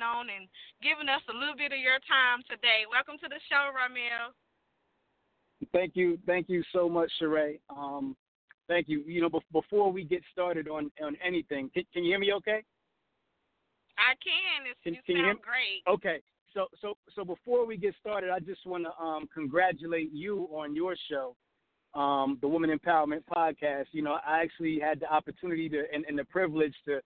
Coming on and giving us a little bit of your time today. Welcome to the show, Rahmel. Thank you, thank you so much, Sheree. Um, thank you. You know, before we get started on on anything, can, can you hear me? Okay. I can. It's, Can- you can you sound great. Okay. So so so before we get started, I just want to um, congratulate you on your show, um, the Woman Empowerment Podcast. You know, I actually had the opportunity to and, and the privilege to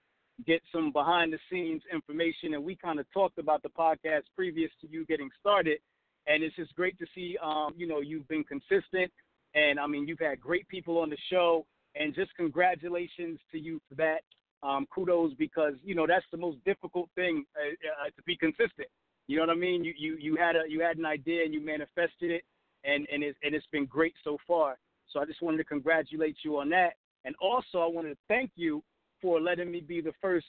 get some behind the scenes information, and we kind of talked about the podcast previous to you getting started. And it's just great to see, um, you know, you've been consistent, and I mean, you've had great people on the show, and just congratulations to you for that. Um, kudos because you know that's the most difficult thing uh, uh, to be consistent. You know what I mean? You you you had a you had an idea and you manifested it, and and it's and it's been great so far. So I just wanted to congratulate you on that, and also I wanted to thank you for letting me be the first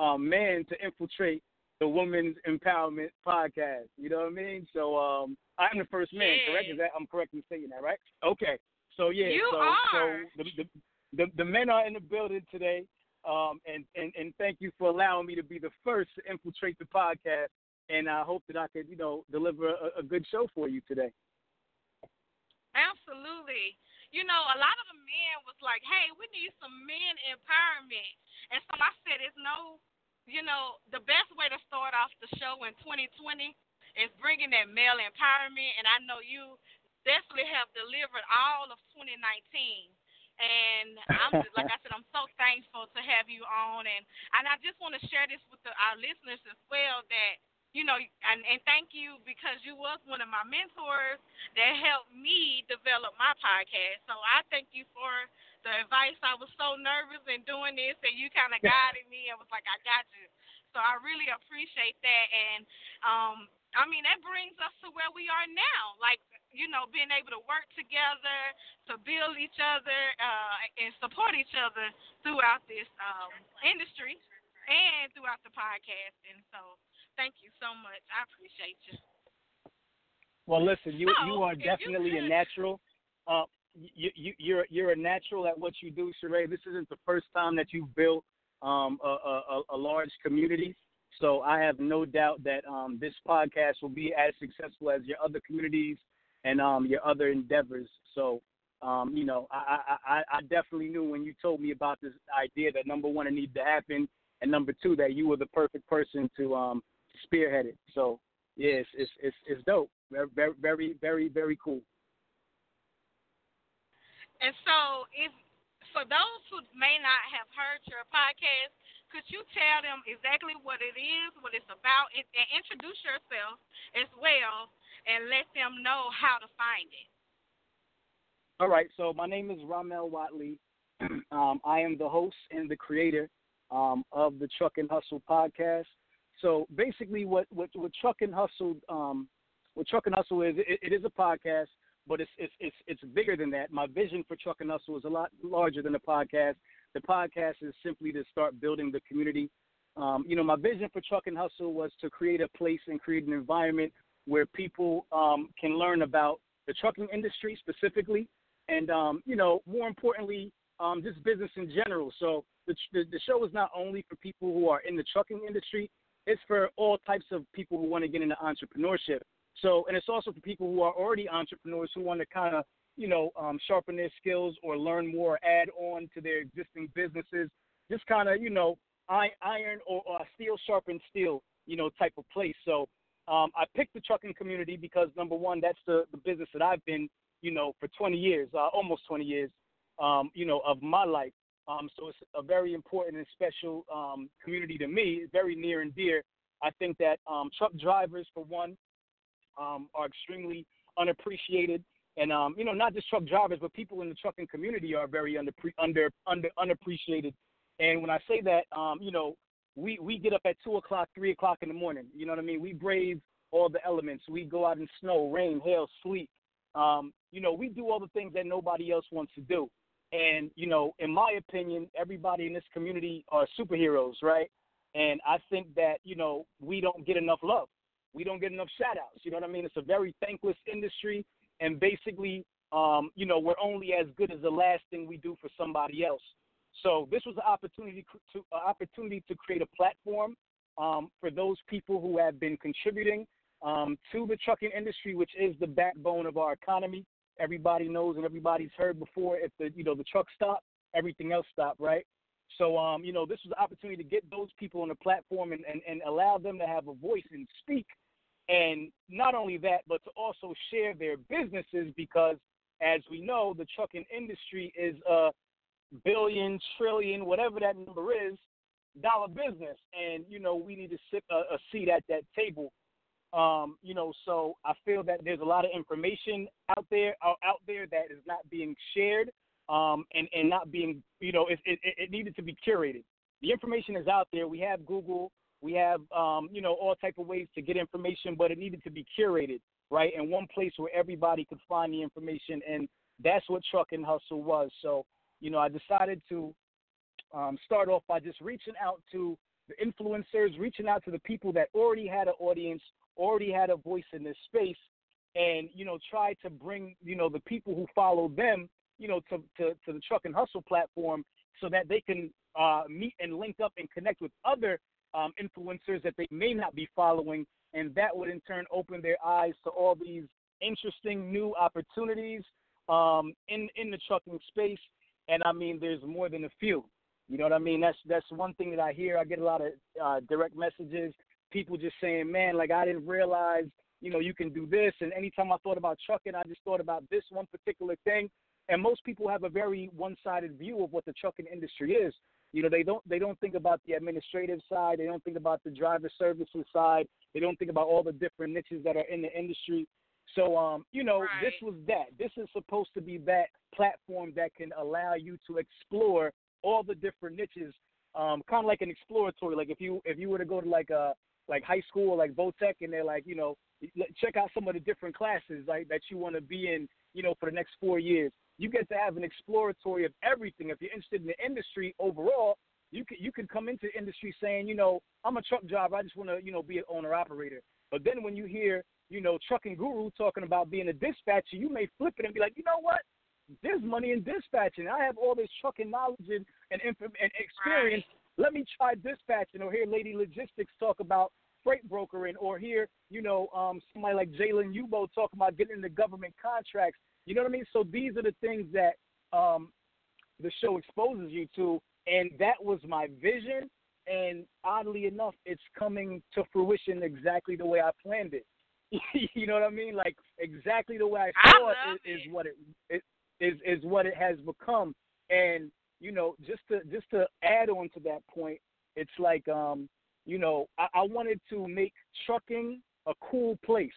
um, man to infiltrate the Women's Empowerment Podcast. You know what I mean? So um, I'm the first man, correct? Is that I'm correct in saying that, right? Okay. So yeah, You so are. so the, the the the men are in the building today. Um, and, and, and thank you for allowing me to be the first to infiltrate the podcast. And I hope that I could, you know, deliver a, a good show for you today. Absolutely. You know, a lot of the men was like, "Hey, we need some men empowerment," and so I said, "It's no, you know, the best way to start off the show in 2020 is bringing that male empowerment." And I know you definitely have delivered all of 2019. And I'm just, like I said, I'm so thankful to have you on, and and I just want to share this with the, our listeners as well that you know, and, and thank you because you was one of my mentors that helped me develop my podcast. So I thank you for the advice. I was so nervous in doing this, and you kind of guided me and was like, "I got you." So I really appreciate that, and um, I mean that brings us to where we are now. Like you know, being able to work together to build each other uh, and support each other throughout this um, industry and throughout the podcast. And so, thank you so much. I appreciate you. Well, listen, you you are if you definitely a natural. Uh, you, you you're you're a natural at what you do, Sheree. This isn't the first time that you've built um, a, a, a large community. So I have no doubt that um, this podcast will be as successful as your other communities and um, your other endeavors. So, um, you know, I, I, I, I definitely knew when you told me about this idea that number one, it needed to happen, and number two, that you were the perfect person to spearhead it. So, yes, it's it's it's dope. Very very very very cool. And so, if for those who may not have heard your podcast, could you tell them exactly what it is, what it's about, and, and introduce yourself as well, and let them know how to find it. All right. So my name is Rahmel Wattley. um, I am the host and the creator um, of the Truck N Hustle podcast. So basically, what what, what Truck N Hustle um, what Truck N Hustle is, it, it is a podcast, but it's it's it's it's bigger than that. My vision for Truck N Hustle is a lot larger than the podcast. The podcast is simply to start building the community. Um, you know, my vision for Truck N Hustle was to create a place and create an environment where people um, can learn about the trucking industry specifically, and um, you know, more importantly, um, just business in general. So the, the, the show is not only for people who are in the trucking industry; it's for all types of people who want to get into entrepreneurship. So, and it's also for people who are already entrepreneurs who want to kind of, you know, um, sharpen their skills or learn more, add on to their existing businesses. Just kind of, you know, iron or, or steel sharpen steel, you know, type of place. So, um, I picked the trucking community because number one, that's the, the business that I've been, you know, for 20 years, uh, almost 20 years, um, you know, of my life. Um, so it's a very important and special um, community to me, very near and dear. I think that um, truck drivers, for one, um, are extremely unappreciated, and um, you know, not just truck drivers, but people in the trucking community are very under under under unappreciated. And when I say that, um, you know, we we get up at two o'clock, three o'clock in the morning. You know what I mean? We brave all the elements. We go out in snow, rain, hail, sleet. You know, we do all the things that nobody else wants to do. And you know, in my opinion, everybody in this community are superheroes, right? And I think that you know we don't get enough love we don't get enough shout outs. You know what I mean? It's a very thankless industry, and basically, um, you know, we're only as good as the last thing we do for somebody else. So this was an opportunity to uh, opportunity to create a platform um, for those people who have been contributing um, to the trucking industry, which is the backbone of our economy. Everybody knows and everybody's heard before. If the you know the truck stopped, everything else stopped, right? So, um, you know, this was an opportunity to get those people on the platform and, and, and allow them to have a voice and speak. And not only that, but to also share their businesses because, as we know, the trucking industry is a billion, trillion, whatever that number is, dollar business. And, you know, we need to sit a, a seat at that table. Um, you know, so I feel that there's a lot of information out there out there that is not being shared um, and and not being you know it, it, it needed to be curated. The information is out there. We have Google, we have um, you know all type of ways to get information, but it needed to be curated, right? In one place where everybody could find the information, and that's what Truck N Hustle was. So you know I decided to um, start off by just reaching out to the influencers, reaching out to the people that already had an audience, already had a voice in this space, and you know try to bring you know the people who follow them you know, to, to, to the Truck N Hustle platform so that they can uh, meet and link up and connect with other um, influencers that they may not be following. And that would in turn open their eyes to all these interesting new opportunities um, in, in the trucking space. And I mean, there's more than a few. You know what I mean? That's that's one thing that I hear. I get a lot of uh, direct messages, people just saying, "Man, like I didn't realize, you know, you can do this." And anytime I thought about trucking, I just thought about this one particular thing. And most people have a very one-sided view of what the trucking industry is. You know, they don't they don't think about the administrative side. They don't think about the driver services side. They don't think about all the different niches that are in the industry. So, um, you know, right. this was that. This is supposed to be that platform that can allow you to explore all the different niches, um, kind of like an exploratory. Like if you if you were to go to like a like high school like Votech, and they're like, you know, check out some of the different classes like that you want to be in, you know, for the next four years you get to have an exploratory of everything. If you're interested in the industry overall, you can you can come into the industry saying, you know, I'm a truck driver. I just want to, you know, be an owner operator. But then when you hear, you know, trucking guru talking about being a dispatcher, you may flip it and be like, you know what? There's money in dispatching. I have all this trucking knowledge and and, and experience. Right. Let me try dispatching. Or hear Lady Logistics talk about freight brokering. Or hear, you know, um, somebody like Jalen Ubo talk about getting into government contracts. You know what I mean? So these are the things that um, the show exposes you to, and that was my vision. And oddly enough, it's coming to fruition exactly the way I planned it. you know what I mean? Like exactly the way I thought is, is what it, it is is what it has become. And you know, just to just to add on to that point, It's like um, you know, I, I wanted to make trucking a cool place,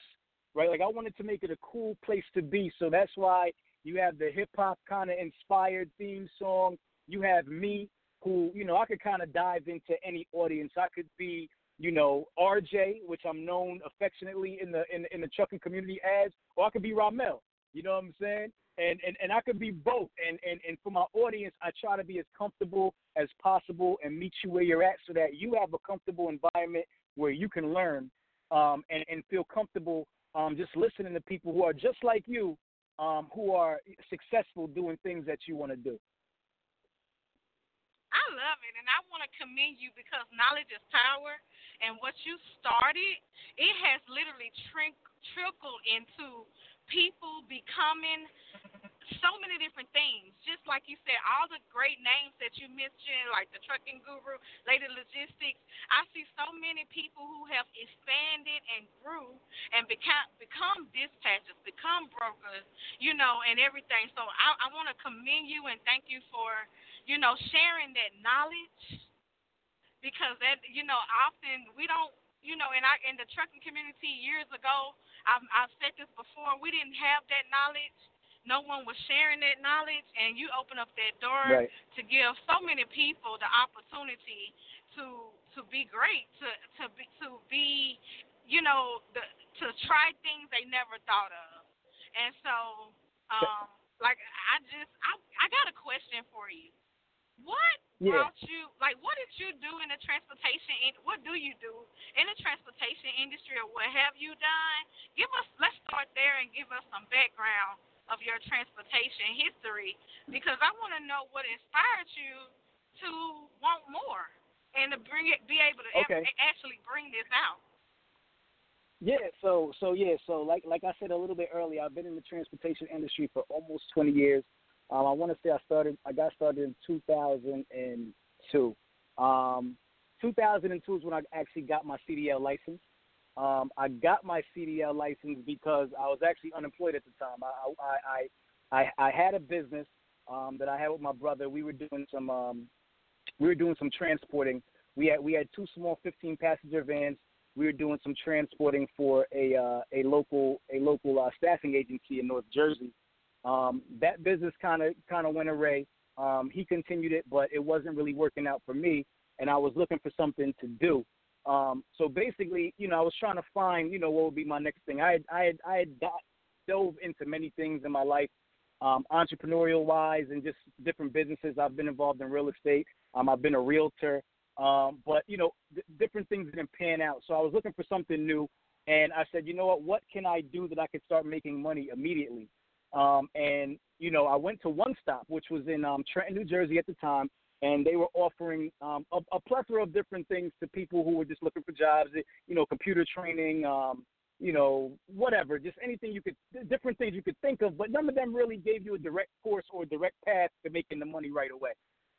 right? Like I wanted to make it a cool place to be. So that's why you have the hip hop kind of inspired theme song. You have me, who you know I could kind of dive into any audience. I could be you know RJ, which I'm known affectionately in the in, in the trucking community as, or I could be Rahmel. You know what I'm saying? And, and and I could be both. And, and and for my audience, I try to be as comfortable as possible and meet you where you're at, so that you have a comfortable environment where you can learn um, and and feel comfortable um, just listening to people who are just like you, um, who are successful doing things that you want to do. I love it, and I want to commend you because knowledge is power, and what you started, it has literally trickled into people becoming so many different things. Just like you said, all the great names that you mentioned, like the trucking guru, Lady Logistics. I see so many people who have expanded and grew and become become dispatchers, become brokers, you know, and everything. So I, I want to commend you and thank you for, you know, sharing that knowledge because that, you know, often we don't you know, in our in the trucking community years ago, I've, I've said this before. We didn't have that knowledge, no one was sharing that knowledge, and you open up that door right. to give so many people the opportunity to to be great, to to be to be, you know, the, to try things they never thought of. And so, um, like I just I I got a question for you. What yeah. brought you like what did you do in the transportation what do you do in the transportation industry or what have you done? Give us let's start there and give us some background of your transportation history because I want to know what inspired you to want more and to bring it, be able to okay. actually bring this out. Yeah, so so yeah, so like like I said a little bit earlier, I've been in the transportation industry for almost 20 years. Um, I want to say I started I got started in 2002. Um, 2002 is when I actually got my CDL license. Um, I got my CDL license because I was actually unemployed at the time. I I I, I had a business um, that I had with my brother. We were doing some um, we were doing some transporting. We had we had two small 15 passenger vans. We were doing some transporting for a uh, a local a local uh, staffing agency in North Jersey. Um, that business kind of kind of went away. Um, he continued it, but it wasn't really working out for me, and I was looking for something to do. Um, so basically, you know, I was trying to find, you know, what would be my next thing. I had, I had, I had dove into many things in my life, um, entrepreneurial wise, and just different businesses. I've been involved in real estate. Um, I've been a realtor, um, but you know, th- different things didn't pan out. So I was looking for something new, and I said, you know what, what can I do that I could start making money immediately? Um, and you know, I went to One Stop, which was in um, Trenton, New Jersey at the time, and they were offering um, a, a, plethora of different things to people who were just looking for jobs. You know, computer training, um, you know, whatever, just anything you could, different things you could think of. But none of them really gave you a direct course or a direct path to making the money right away,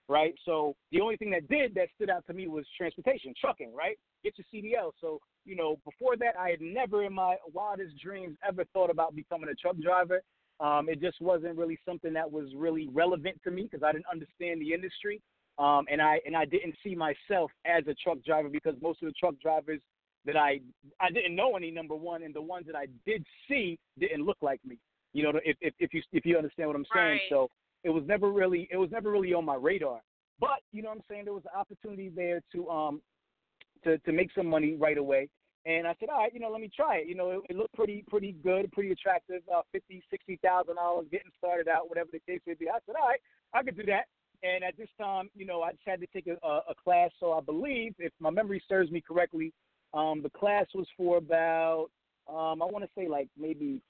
right? So the only thing that did that stood out to me was transportation, trucking, right? Get your CDL. So you know, before that, I had never in my wildest dreams ever thought about becoming a truck driver. Um, it just wasn't really something that was really relevant to me because I didn't understand the industry. Um, and I and I didn't see myself as a truck driver because most of the truck drivers that I I didn't know any number one, and the ones that I did see didn't look like me. You know, if if, if you if you understand what I'm saying. Right. So it was never really it was never really on my radar. But you know what I'm saying, there was an opportunity there to um to to make some money right away. And I said, all right, you know, let me try it. You know, it, it looked pretty, pretty good, pretty attractive. Uh, fifty, sixty thousand dollars, getting started out, whatever the case may be. I said, all right, I could do that. And at this time, you know, I just had to take a, a, class. So I believe, if my memory serves me correctly, um, the class was for about, um, I want to say like maybe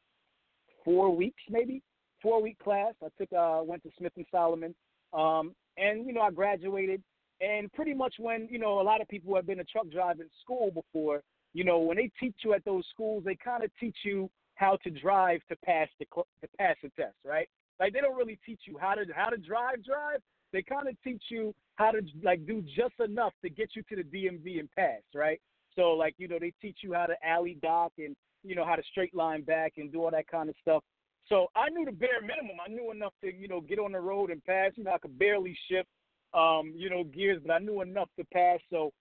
four weeks, maybe four week class. I took, uh, went to Smith and Solomon, um, and you know, I graduated. And pretty much when you know a lot of people have been a truck driver in school before, you know, when they teach you at those schools, they kind of teach you how to drive to pass the to pass the test, right? Like they don't really teach you how to how to drive, drive. They kind of teach you how to like do just enough to get you to the DMV and pass, right? So like you know they teach you how to alley dock and you know how to straight line back and do all that kind of stuff. So I knew the bare minimum. I knew enough to you know get on the road and pass. You know I could barely shift. um, you know, gears, but I knew enough to pass. So,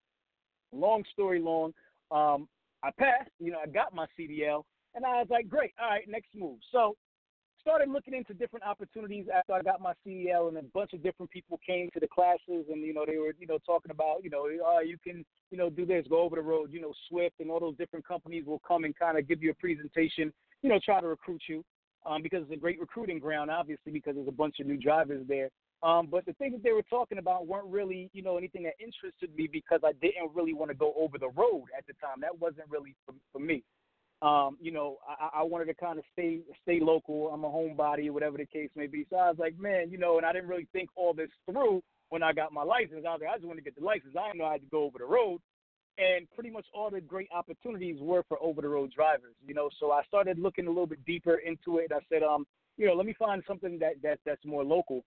long story long, um, I passed. You know, I got my CDL, and I was like, great, all right, next move. So, started looking into different opportunities after I got my CDL, and a bunch of different people came to the classes, and you know, they were, you know, talking about, you know, uh, you can, you know, do this, go over the road. You know, Swift and all those different companies will come and kind of give you a presentation, you know, try to recruit you. Um, because it's a great recruiting ground, obviously, because there's a bunch of new drivers there. Um, but the things that they were talking about weren't really, you know, anything that interested me because I didn't really want to go over the road at the time. That wasn't really for, for me. Um, you know, I, I wanted to kind of stay stay local. I'm a homebody, whatever the case may be. So I was like, man, you know, and I didn't really think all this through when I got my license. I was like, I just want to get the license. I didn't know I had to go over the road. And pretty much all the great opportunities were for over the road drivers, you know. So I started looking a little bit deeper into it. I said, um, you know, let me find something that, that that's more local.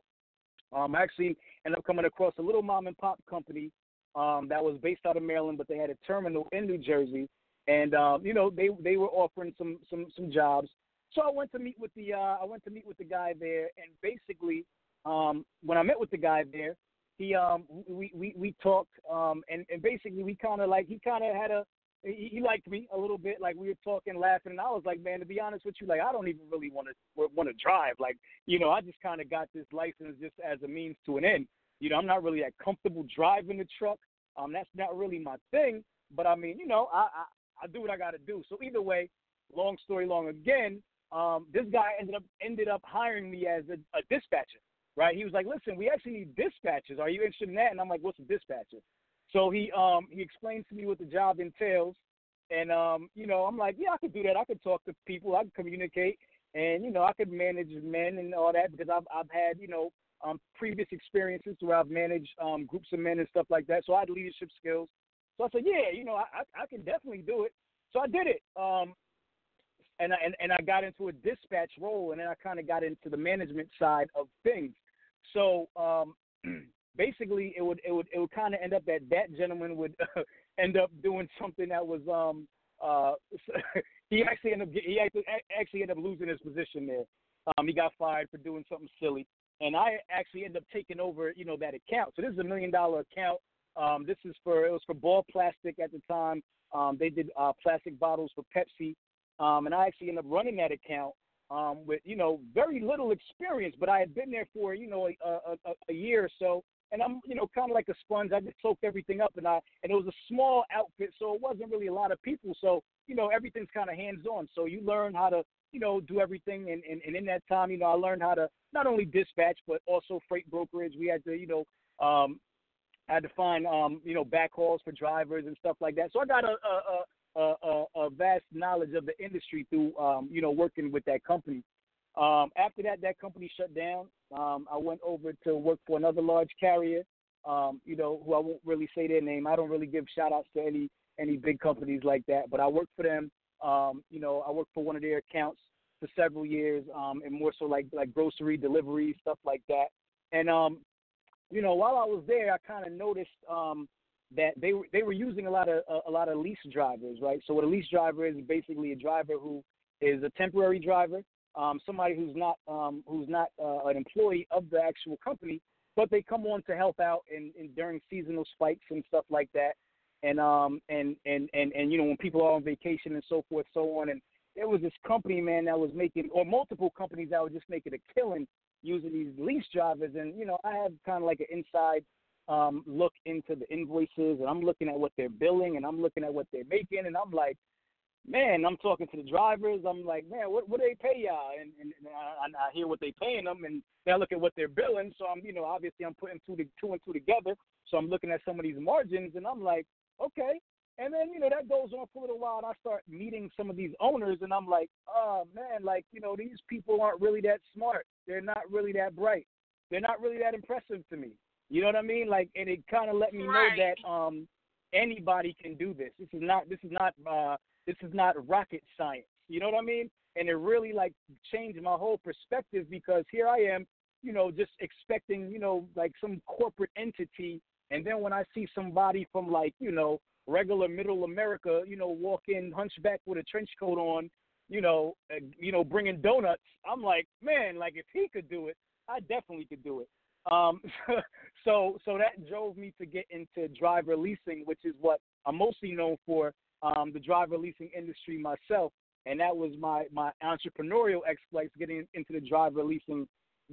Um, I actually ended up coming across a little mom and pop company um, that was based out of Maryland, but they had a terminal in New Jersey, and um, you know they they were offering some some some jobs. So I went to meet with the uh, I went to meet with the guy there, and basically um, when I met with the guy there, he um we we we talked um and and basically we kind of like he kind of had a he, he liked me a little bit. Like we were talking, laughing, and I was like, man, to be honest with you, like I don't even really want to want to drive. Like you know, I just kind of got this license just as a means to an end. You know, I'm not really that comfortable driving the truck. Um, that's not really my thing. But I mean, you know, I I, I do what I got to do. So either way, long story long again, um, this guy ended up ended up hiring me as a, a dispatcher. Right? He was like, listen, we actually need dispatchers. Are you interested in that? And I'm like, what's a dispatcher? So he um he explains to me what the job entails, and um you know I'm like yeah I could do that. I could talk to people. I could communicate. And you know I could manage men and all that because I've I've had you know um previous experiences where I've managed um groups of men and stuff like that. So I had leadership skills. So I said yeah you know I I, I can definitely do it. So I did it. Um and I, and and I got into a dispatch role and then I kind of got into the management side of things. So um basically it would it would it would kind of end up that that gentleman would uh, end up doing something that was um uh he actually ended up he actually, actually ended up losing his position there. Um, he got fired for doing something silly, and I actually ended up taking over you know that account. So this is a million dollar account. Um, this is for it was for ball plastic at the time. Um, they did uh, plastic bottles for Pepsi, um, and I actually ended up running that account um, with you know very little experience, but I had been there for you know a, a, a year or so, and I'm, you know, kind of like a sponge. I just soaked everything up, and I and it was a small outfit, so it wasn't really a lot of people. So you know, everything's kind of hands on. So you learn how to, you know, do everything, and, and and in that time, you know, I learned how to not only dispatch but also freight brokerage. We had to, you know, um, had to find, um, you know, backhauls for drivers and stuff like that. So I got a a, a, a, a vast knowledge of the industry through, um, you know, working with that company. Um, after that, that company shut down. Um, I went over to work for another large carrier, um, you know, who I won't really say their name. I don't really give shout outs to any any big companies like that, but I worked for them. Um, you know, I worked for one of their accounts for several years, um, and more so like like grocery delivery stuff like that. And um, you know, while I was there, I kind of noticed um, that they were they were using a lot of a, a lot of lease drivers, right? So what a lease driver is basically a driver who is a temporary driver um, somebody who's not um, who's not uh, an employee of the actual company, but they come on to help out in during seasonal spikes and stuff like that. And um and, and and and you know when people are on vacation and so forth, so on. And there was this company man that was making, or multiple companies that were just making a killing using these lease drivers. And you know I have kind of like an inside um, look into the invoices, and I'm looking at what they're billing, and I'm looking at what they're making, and I'm like, man, I'm talking to the drivers. I'm like, man, what what do they pay y'all? And, and, and I, I hear what they paying them, and then I look at what they're billing. So I'm, you know, obviously I'm putting two to two and two together. So I'm looking at some of these margins, and I'm like, okay. And then you know that goes on for a little while, and I start meeting some of these owners, and I'm like, oh man, like you know these people aren't really that smart. They're not really that bright. They're not really that impressive to me. You know what I mean? Like, and it kind of let me know that um anybody can do this. This is not this is not uh this is not rocket science. You know what I mean? And it really like changed my whole perspective because here I am, you know, just expecting, you know, like some corporate entity. And then when I see somebody from like, you know, regular middle America, you know, walk in hunchback with a trench coat on, you know, uh, you know, bringing donuts, I'm like, man, like if he could do it, I definitely could do it. Um, so so that drove me to get into driver leasing, which is what I'm mostly known for, um, the driver leasing industry myself, and that was my my entrepreneurial exploits getting into the driver leasing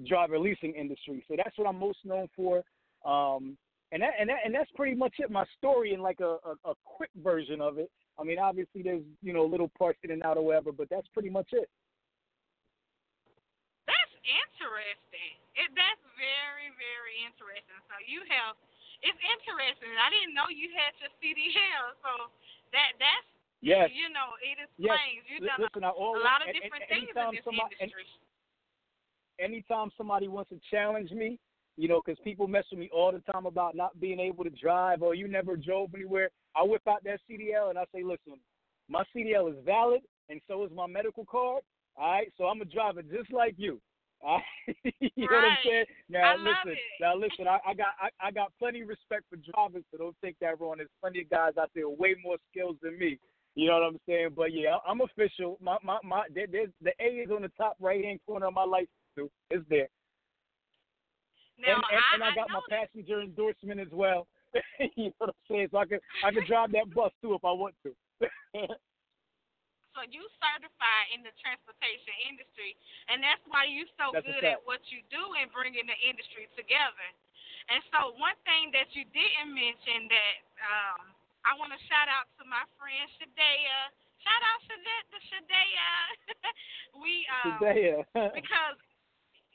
driver leasing industry. So that's what I'm most known for. Um, and that, and that, and that's pretty much it. My story in like a, a, a quick version of it. I mean, obviously there's you know little parts in and out or whatever, but that's pretty much it. That's interesting. It that's very very interesting. So you have it's interesting. I didn't know you had your CDL. So that that's yes. You know, it explains. Yes. You've done Listen, a, always, a lot of different things in this somebody, industry. Anytime somebody wants to challenge me, you know, because people mess with me all the time about not being able to drive or you never drove anywhere. I whip out that CDL and I say, listen, my CDL is valid and so is my medical card. All right, so I'm a driver just like you. All right? you know what I'm saying? Now I listen, now listen. I, I got I, I got plenty of respect for drivers, so don't take that wrong. There's plenty of guys out there with way more skills than me. You know what I'm saying? But yeah, I'm official. My my my. There, there's the A is on the top right hand corner of my license. Too. It's there. Now, and, and, I, and I got I my passenger endorsement as well. you know what I'm saying? So I could I could drive that bus too if I want to. So you certified in the transportation industry, and that's why you so That's good at what you do in bringing the industry together. And so one thing that you didn't mention that um, I want to shout out to my friend Shadea. Shout out Shadea, to Shadea. we um, Today, because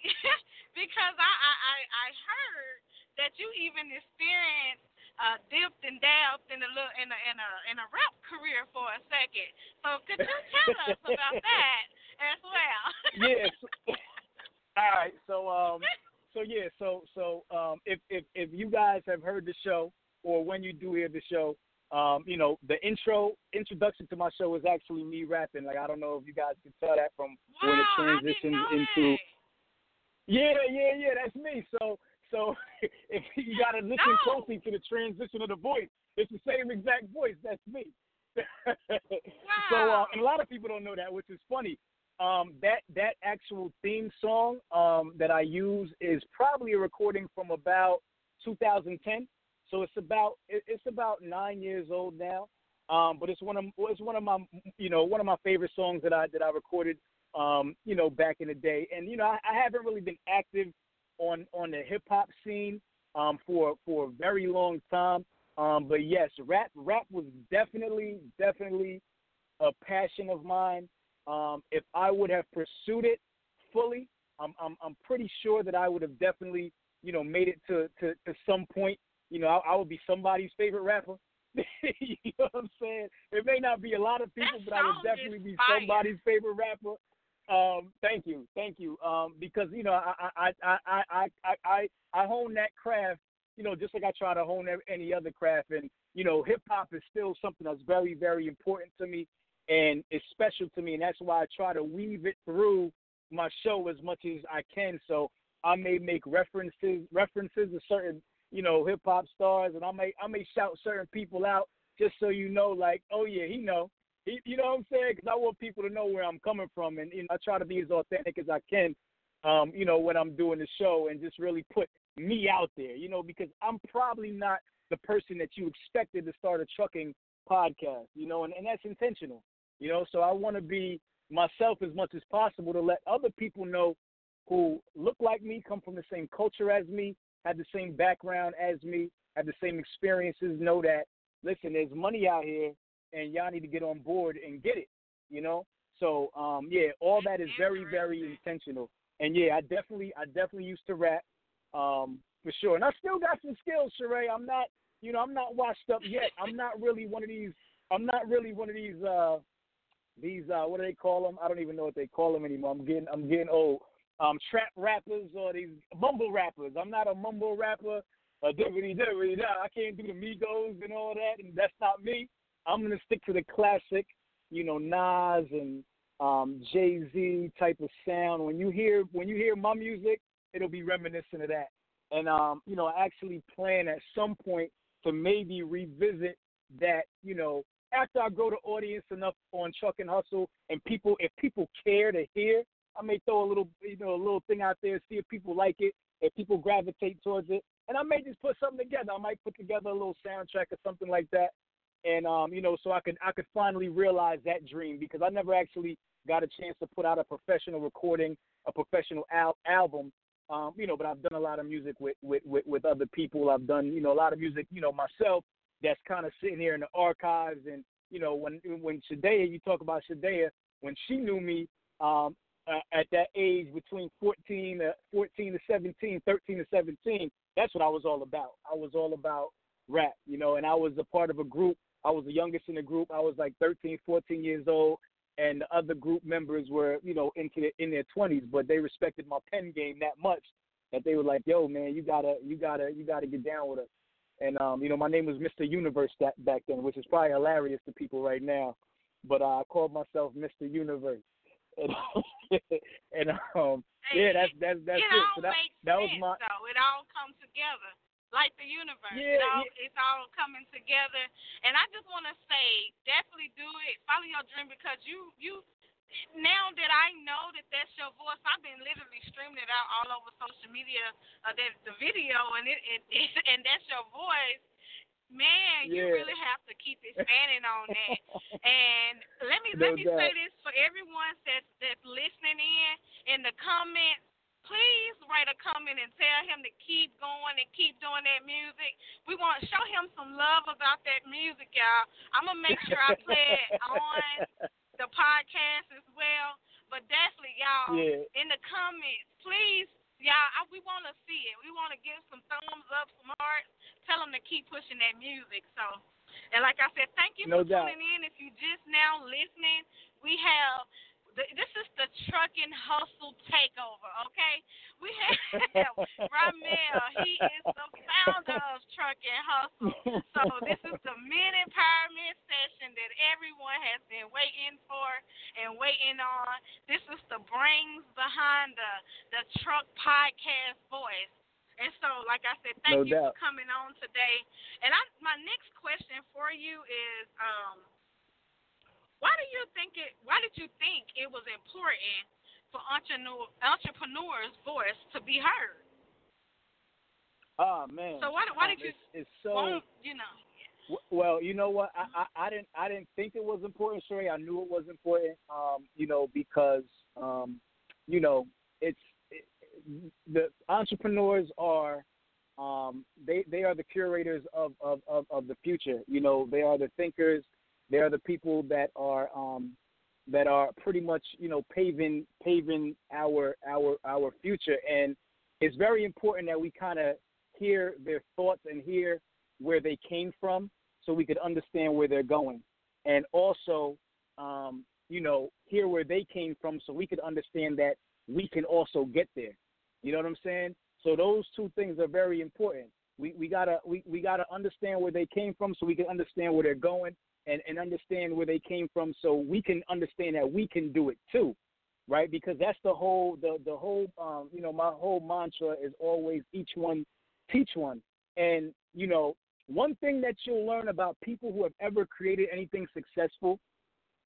because I, I I I heard that you even experienced uh, dipped and dabbed in a little in a in a in a rap career for a second. So could you tell us about that as well? yes. All right. So um so yeah, so so um if if if you guys have heard the show or when you do hear the show, um, you know, the intro introduction to my show is actually me rapping. Like I don't know if you guys can tell that from wow, when it transitions into that. Yeah, yeah, yeah, that's me. So so if you gotta listen No. closely to the transition of the voice, it's the same exact voice, that's me. So uh, Wow. and a lot of people don't know that, which is funny. Um, that that actual theme song um, that I use is probably a recording from about 2010. So it's about it's about nine years old now. Um, but it's one of it's one of my you know one of my favorite songs that I that I recorded um, you know back in the day. And you know I, I haven't really been active on on the hip hop scene um, for for a very long time. Um, but yes, rap rap was definitely definitely a passion of mine. Um, if I would have pursued it fully, I'm, I'm I'm pretty sure that I would have definitely you know made it to to, to some point. You know, I, I would be somebody's favorite rapper. you know what I'm saying? It may not be a lot of people, That but I would definitely be somebody's favorite rapper. Um, thank you, thank you. Um, because you know, I I I I I I I, hone that craft. You know, just like I try to hone any other craft, and you know, hip hop is still something that's very very important to me, and it's special to me, and that's why I try to weave it through my show as much as I can. So I may make references references to certain you know hip hop stars, and I may I may shout certain people out just so you know, like, oh yeah, he know. You know what I'm saying? Because I want people to know where I'm coming from, and you know, I try to be as authentic as I can, um, you know, when I'm doing the show, and just really put me out there, you know, because I'm probably not the person that you expected to start a trucking podcast, you know, and, and that's intentional, you know. So I want to be myself as much as possible to let other people know who look like me, come from the same culture as me, have the same background as me, have the same experiences, know that listen, there's money out here and y'all need to get on board and get it, you know? So um yeah, all that is very, very intentional. And yeah, I definitely I definitely used to rap, um, for sure. And I still got some skills, Sheree. I'm not you know, I'm not washed up yet. I'm not really one of these I'm not really one of these uh these uh what do they call them? I don't even know what they call them anymore. I'm getting I'm getting old. Um trap rappers or these mumble rappers. I'm not a mumble rapper. Da. I can't do the Migos and all that, and that's not me. I'm gonna stick to the classic, you know, Nas and um, Jay Z type of sound. When you hear when you hear my music, it'll be reminiscent of that. And um, you know, I actually plan at some point to maybe revisit that, you know, after I grow the audience enough on Truck N Hustle, and people, if people care to hear, I may throw a little, you know, a little thing out there, see if people like it, if people gravitate towards it. And I may just put something together. I might put together a little soundtrack or something like that. And um, you know, so I could I could finally realize that dream because I never actually got a chance to put out a professional recording, a professional al- album. Um, you know, but I've done a lot of music with, with, with, with other people. I've done, you know, a lot of music, you know, myself that's kind of sitting here in the archives. And, you know, when when Shadea, you talk about Shadea, when she knew me, um, uh, at that age between 14 to 14 to 17, 13 to 17, that's what I was all about. I was all about rap, you know, and I was a part of a group. I was the youngest in the group. I was like 13, 14 years old, and the other group members were, you know, into the, in their 20s, but they respected my pen game that much that they were like, "Yo, man, you gotta, you gotta, you gotta get down with us." And um, you know, my name was Mr. Universe that back then, which is probably hilarious to people right now, but uh, I called myself Mr. Universe and, and um, yeah, that's that's that's it. it. So that, that was my. though. It all comes together like the universe. Yeah, it all, yeah. It's all coming together, and I just want to say, definitely do it. Follow your dream because you you. Now that I know that that's your voice, I've been literally streaming it out all over social media, uh, that the video, and it, it, it and that's your voice. Man, you really have to keep expanding on that. and let me No let me doubt. say this for everyone that's that's listening in in the comments. Please write a comment and tell him to keep going and keep doing that music. We want to show him some love about that music, y'all. I'm gonna make sure I play it on the podcast as well. But definitely, y'all, Yeah. in the comments, please, y'all, I, we want to see it. We want to give some thumbs up, some hearts. Tell them to keep pushing that music. So, and like I said, thank you No for doubt. tuning in. If you just now listening, we have. This is the trucking hustle takeover, okay? We have Rahmel. He is the founder of Trucking Hustle. So this is the men empowerment session that everyone has been waiting for and waiting on. This is the brains behind the the truck podcast voice. And so, like I said, thank No you doubt. for coming on today. And I, my next question for you is, um, why do you think it? Why did you think it was important for entrepreneur, entrepreneurs' voice to be heard? Ah man. So why, why Um, did you It's, it's so. you know? Well, you know what? I, I I didn't I didn't think it was important, Sheree. I knew it was important. Um, you know, because um, you know, it's it, the entrepreneurs are um they they are the curators of, of of of the future. You know, they are the thinkers. They are the people that are um that are pretty much you know paving paving our our our future. And it's very important that we kind of hear their thoughts and hear where they came from so we could understand where they're going. And also um, you know hear where they came from so we could understand that we can also get there. You know what i'm saying? So those two things are very important. We we gotta we, we gotta understand where they came from so we can understand where they're going and, and understand where they came from so we can understand that we can do it too right? Because that's the whole the the whole um you know my whole mantra is always each one teach one. And you know one thing that you'll learn about people who have ever created anything successful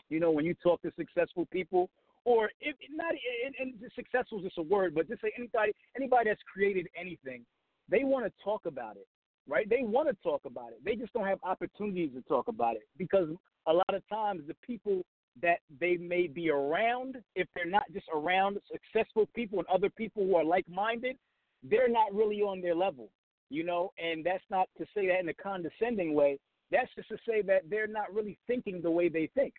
you know when you talk to successful people or if not and, and successful is just a word but just say anybody anybody that's created anything they want to talk about it right? They want to talk about it. They just don't have opportunities to talk about it because a lot of times the people that they may be around if they're not just around successful people and other people who are like-minded they're not really on their level you know? And that's not to say that in a condescending way. That's just to say that they're not really thinking the way they think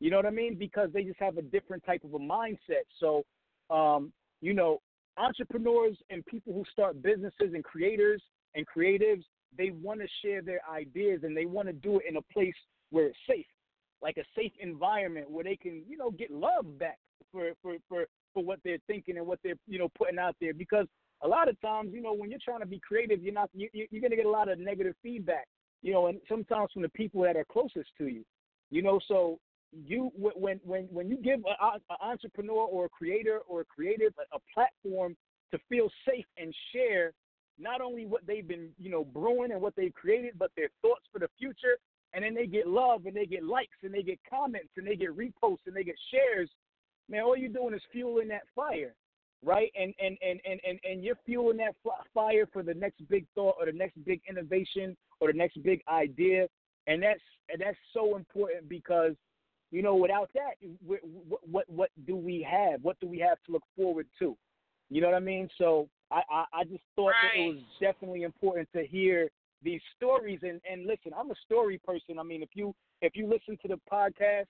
you know what i mean? Because they just have a different type of a mindset. So um you know entrepreneurs and people who start businesses and creators and creatives they want to share their ideas and they want to do it in a place where it's safe like a safe environment where they can you know get love back for for for for what they're thinking and what they're you know putting out there. Because a lot of times you know when you're trying to be creative you're not you, you- you're going to get a lot of negative feedback you know and sometimes from the people that are closest to you you know? So you when when when you give an entrepreneur or a creator or a creative a, a platform to feel safe and share not only what they've been you know brewing and what they've created but their thoughts for the future and then they get love and they get likes and they get comments and they get reposts and they get shares man all you're doing is fueling that fire right? And and and and and, and you're fueling that fire for the next big thought or the next big innovation or the next big idea, and that's and that's so important because you know without that, what what what do we have? What do we have to look forward to? You know what I mean? So I I, I just thought right. that it was definitely important to hear these stories and and listen. I'm a story person. I mean, if you if you listen to the podcast,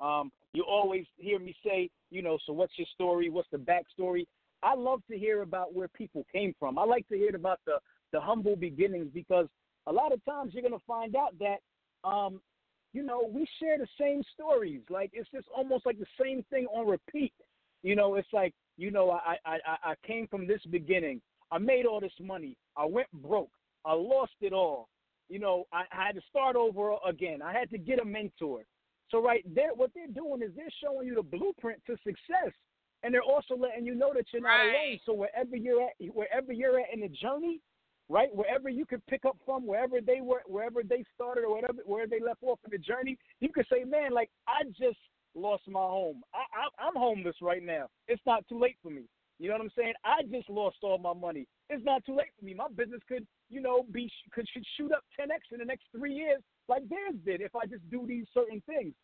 um, you always hear me say, you know, so what's your story? What's the backstory? I love to hear about where people came from. I like to hear about the the humble beginnings because a lot of times you're gonna find out that, um, you know, we share the same stories. Like it's just almost like the same thing on repeat. You know, it's like, you know, I I I came from this beginning. I made all this money. I went broke. I lost it all. You know, I, I had to start over again. I had to get a mentor. So right there, what they're doing is they're showing you the blueprint to success, and they're also letting you know that you're not right. alone. So wherever you're at, wherever you're at in the journey, right, wherever you can pick up from, wherever they were, wherever they started, or whatever where they left off in the journey, you can say, man, like I just lost my home. I, I I'm homeless right now. It's not too late for me. You know what I'm saying? I just lost all my money. It's not too late for me. My business could, you know, be could should shoot up 10x in the next three years like theirs did if I just do these certain things.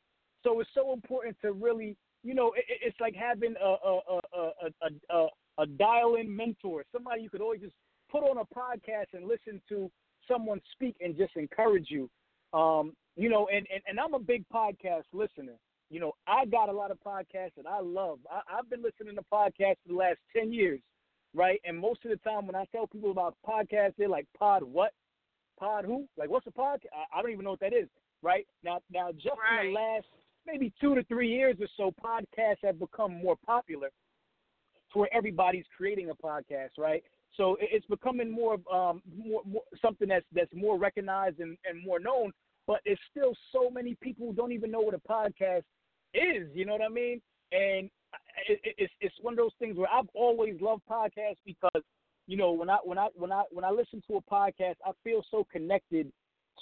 So it's so important to really, you know, it, it's like having a a a a, a, a dial-in mentor, somebody you could always just put on a podcast and listen to someone speak and just encourage you. Um, you know, and, and, and I'm a big podcast listener. You know, I got a lot of podcasts that I love. I, I've been listening to podcasts for the last 10 years, right? And most of the time when I tell people about podcasts, they're like, pod what? Pod who? Like, what's a podcast? I, I don't even know what that is, right? Now, now just right. in the last maybe two to three years or so, podcasts have become more popular to where everybody's creating a podcast, right? So it's becoming more, um, more, more something that's that's more recognized and, and more known. But it's still so many people who don't even know what a podcast is. You know what I mean? And it, it's it's one of those things where I've always loved podcasts because you know when I when I when I when I listen to a podcast, I feel so connected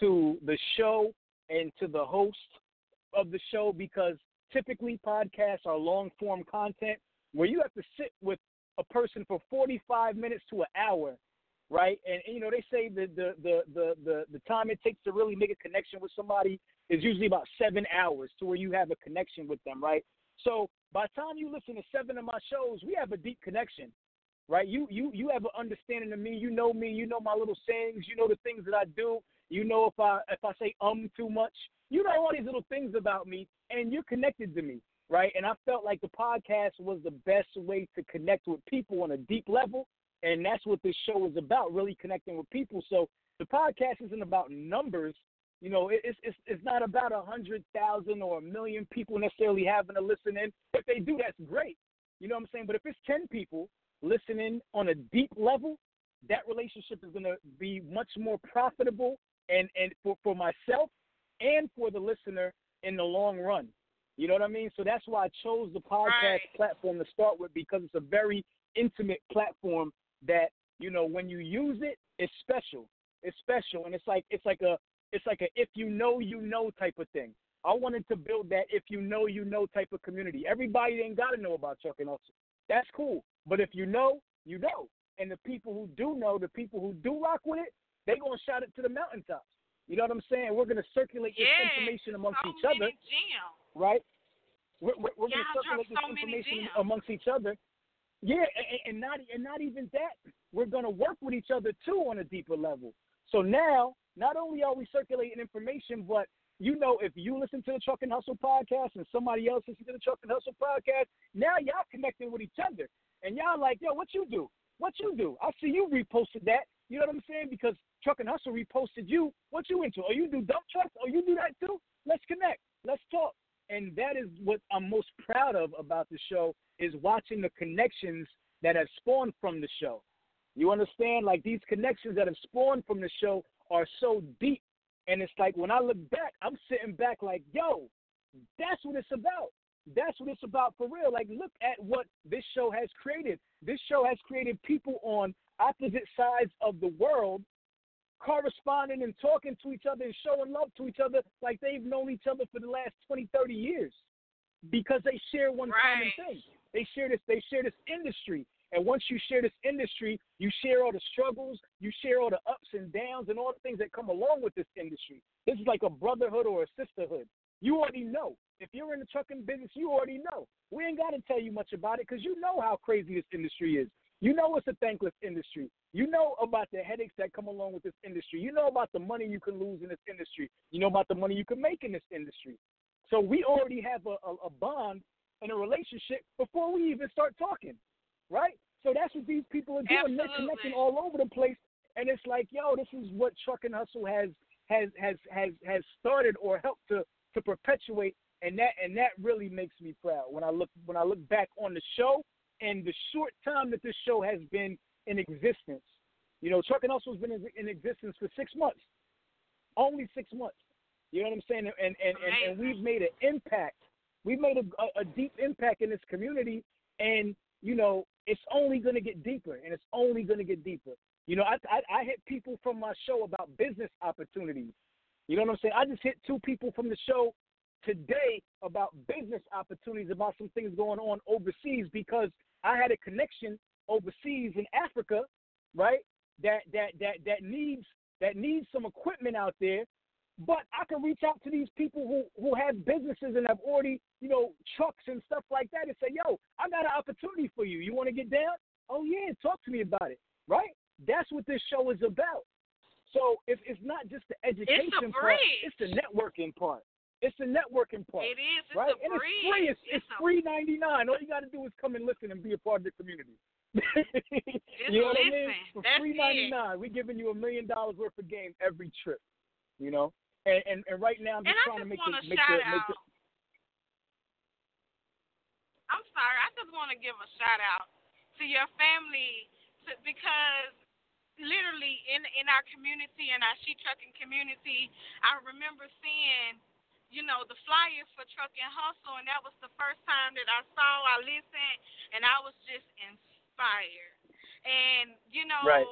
to the show and to the host of the show because typically podcasts are long form content where you have to sit with a person for 45 minutes to an hour, right? And, and you know they say the the, the the the time it takes to really make a connection with somebody is usually about seven hours to where you have a connection with them, right? So by the time you listen to seven of my shows, we have a deep connection, right? You you you have an understanding of me. You know me. You know my little sayings. You know the things that I do. You know if I if I say um too much. You know all these little things about me, and you're connected to me, right? And I felt like the podcast was the best way to connect with people on a deep level, and that's what this show is about, really connecting with people. So the podcast isn't about numbers. You know, it's it's it's not about a hundred thousand or a million people necessarily having to listen in. If they do, that's great. You know what I'm saying? But if it's ten people listening on a deep level, that relationship is going to be much more profitable and and for for myself and for the listener in the long run. You know what I mean? So that's why I chose the podcast right. platform to start with because it's a very intimate platform that you know when you use it, it's special. It's special, and it's like it's like a it's like a if you know you know type of thing. I wanted to build that if you know you know type of community. Everybody ain't got to know about Truck N Hustle. That's cool, but if you know, you know. And the people who do know, the people who do rock with it, they gonna shout it to the mountaintops. You know what I'm saying? We're going to circulate this information amongst so each other, gems. right? We're, we're, we're going to circulate this so information amongst each other. Yeah, and, and not and not even that. We're to work with each other too on a deeper level. So now, not only are we circulating information, but you know, if you listen to the Truck N Hustle podcast and somebody else listens to the Truck N Hustle podcast, now y'all connecting with each other, and y'all like, yo, what you do? What you do? I see you reposted that. You know what I'm saying? Because Truck N Hustle reposted you. What you into? Oh, you do dump trucks? Oh, you do that too? Let's connect. Let's talk. And that is what I'm most proud of about the show is watching the connections that have spawned from the show. You understand? Like these connections that have spawned from the show are so deep. And it's like when I look back, I'm sitting back like, yo, that's what it's about. That's what it's about for real. Like, look at what this show has created. This show has created people on opposite sides of the world corresponding and talking to each other and showing love to each other like they've known each other for the last 20, 30 years because they share one right. common thing. They share this. They share this industry. And once you share this industry, you share all the struggles, you share all the ups and downs, and all the things that come along with this industry. This is like a brotherhood or a sisterhood. You already know. If you're in the trucking business, you already know. We ain't got to tell you much about it because you know how crazy this industry is. You know it's a thankless industry. You know about the headaches that come along with this industry. You know about the money you can lose in this industry. You know about the money you can make in this industry. So we already have a, a, a bond and a relationship before we even start talking, right? So that's what these people are doing. They're connecting all over the place, and it's like, yo, this is what Truck N Hustle has has has has has started or helped to to perpetuate, and that and that really makes me proud when I look when I look back on the show and the short time that this show has been in existence. You know, Truck and has been in, in existence for six months, only six months. You know what I'm saying? And and and, and we've made an impact. We've made a, a deep impact in this community, and you know, it's only going to get deeper, and it's only going to get deeper. You know, I, I I hit people from my show about business opportunities. You know what I'm saying? I just hit two people from the show today about business opportunities, about some things going on overseas because I had a connection overseas in Africa, right? That that that that needs that needs some equipment out there. But I can reach out to these people who who have businesses and have already, you know, trucks and stuff like that and say, "Yo, I got an opportunity for you. You want to get down? Oh yeah, talk to me about it." Right? That's what this show is about. So if it's not just the education it's part, it's the networking part. It's the networking part. It is. It's right? and it's free. It's, it's, it's free ninety nine. All you got to do is come and listen and be a part of the community. you know what I mean? For free ninety nine, we're giving you a million dollars worth of game every trip. You know, and and, and right now I'm just and trying just to make it make the, make the I'm sorry. I just want to give a shout out to your family to, because literally in in our community in our She Trucking community, I remember seeing you know the flyers for Truck N Hustle, and that was the first time that I saw, I listened, and I was just inspired. And you know, right.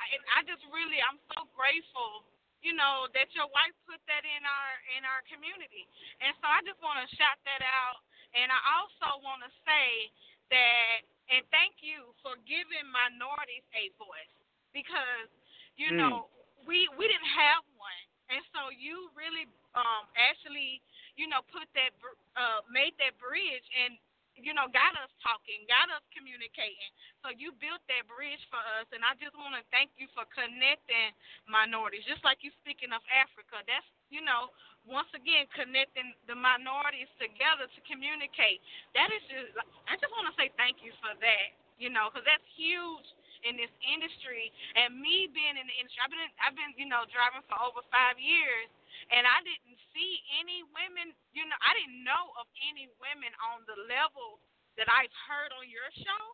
I, I just really I'm so grateful you know that your wife put that in our in our community. And so i just want to shout that out. And i also want to say that and thank you for giving minorities a voice. Because you mm. know we we didn't have one, and so you really um actually you know put that uh made that bridge. And you know, got us talking, got us communicating. So you built that bridge for us, and I just want to thank you for connecting minorities. Just like you speaking of Africa, that's you know, once again connecting the minorities together to communicate. That is just, I just want to say thank you for that. You know, because that's huge in this industry. And me being in the industry, I've been I've been you know driving for over five years, and I didn't see any women. You know, I didn't know of any women on the level that I've heard on your show.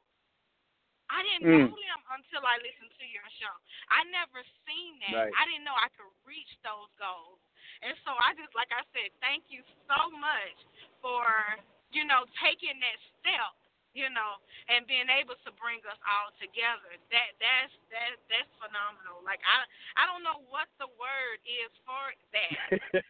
I didn't mm. know them until I listened to your show. I never seen that. Right. I didn't know I could reach those goals. And so I just, like I said, thank you so much for, you know, taking that step you know, and being able to bring us all together. That that's that that's phenomenal. Like I I don't know what the word is for that,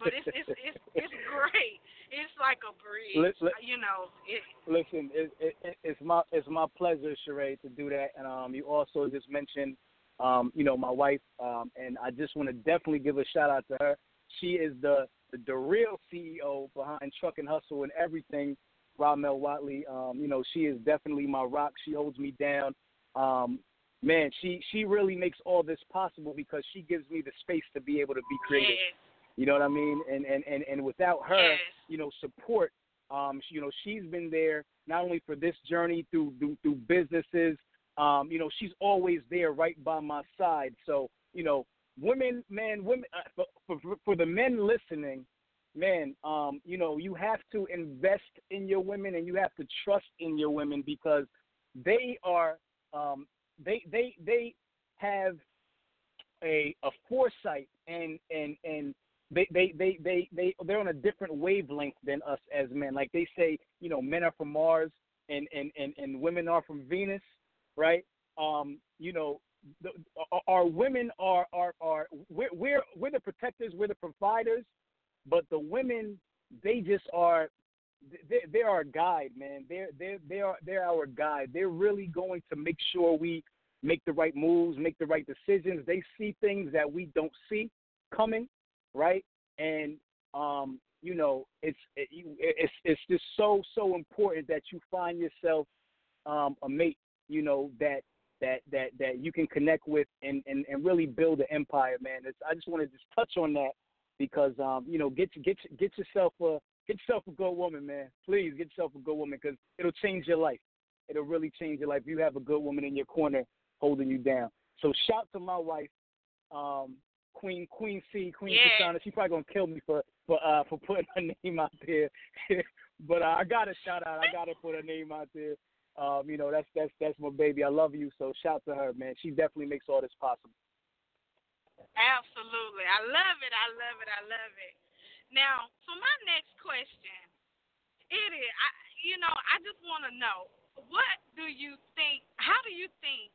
but it's it's it's, it's great. It's like a bridge, you know. It, listen, it, it, it's my it's my pleasure, Sheree, to do that. And um, you also just mentioned, um, you know, my wife, um, and I just want to definitely give a shout out to her. She is the the, the real CEO behind Truck N Hustle and everything Rahmel Wattley. Um, you know, she is definitely my rock. She holds me down. Um, man, she she really makes all this possible because she gives me the space to be able to be creative. Yes. You know what I mean? And and and and without her, yes. you know, support. Um, she, you know, she's been there not only for this journey through through, through businesses. Um, you know, she's always there, right by my side. So, you know, women, man, women. Uh, for, for for the men listening, man, um, you know, you have to invest in your women and you have to trust in your women because they are um, they they they have a a foresight and and and they they they they they they're on a different wavelength than us as men. Like they say, you know, men are from Mars and and and, and women are from Venus, right? Um, you know, the, our women are are are we're we're we're the protectors, we're the providers, but the women they just are they're, they're our guide, man. They're they're they are they're our guide. They're really going to make sure we make the right moves, make the right decisions. They see things that we don't see coming, right? And um, you know, it's it, it's it's just so so important that you find yourself um, a mate, you know, that that that that you can connect with and and, and really build an empire, man. It's, I just want to just touch on that because um, you know, get get get yourself a get yourself a good woman, man. Please get yourself a good woman because it'll change your life. It'll really change your life. You have a good woman in your corner holding you down. So shout to my wife, um, Queen Queen C, Queen yeah. Kasana. She's probably gonna kill me for for uh for putting her name out there. but uh, I gotta shout out. I gotta put her name out there. Um, you know, that's that's that's my baby. I love you. So shout to her, man. She definitely makes all this possible. Absolutely. I love it. I love it. I love it. Now, for my next question, it is I you know, I just want to know what do you think how do you think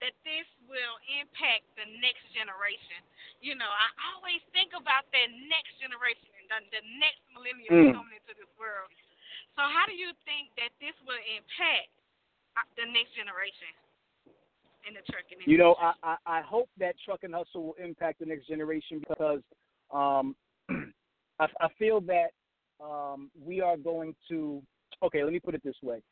that this will impact the next generation. You know, I always think about that next generation and the, the next millennium mm. coming into this world. So, how do you think that this will impact uh, the next generation in the trucking industry? You know, I, I, I hope that Truck N Hustle will impact the next generation because um, I, I feel that um, we are going to. Okay, let me put it this way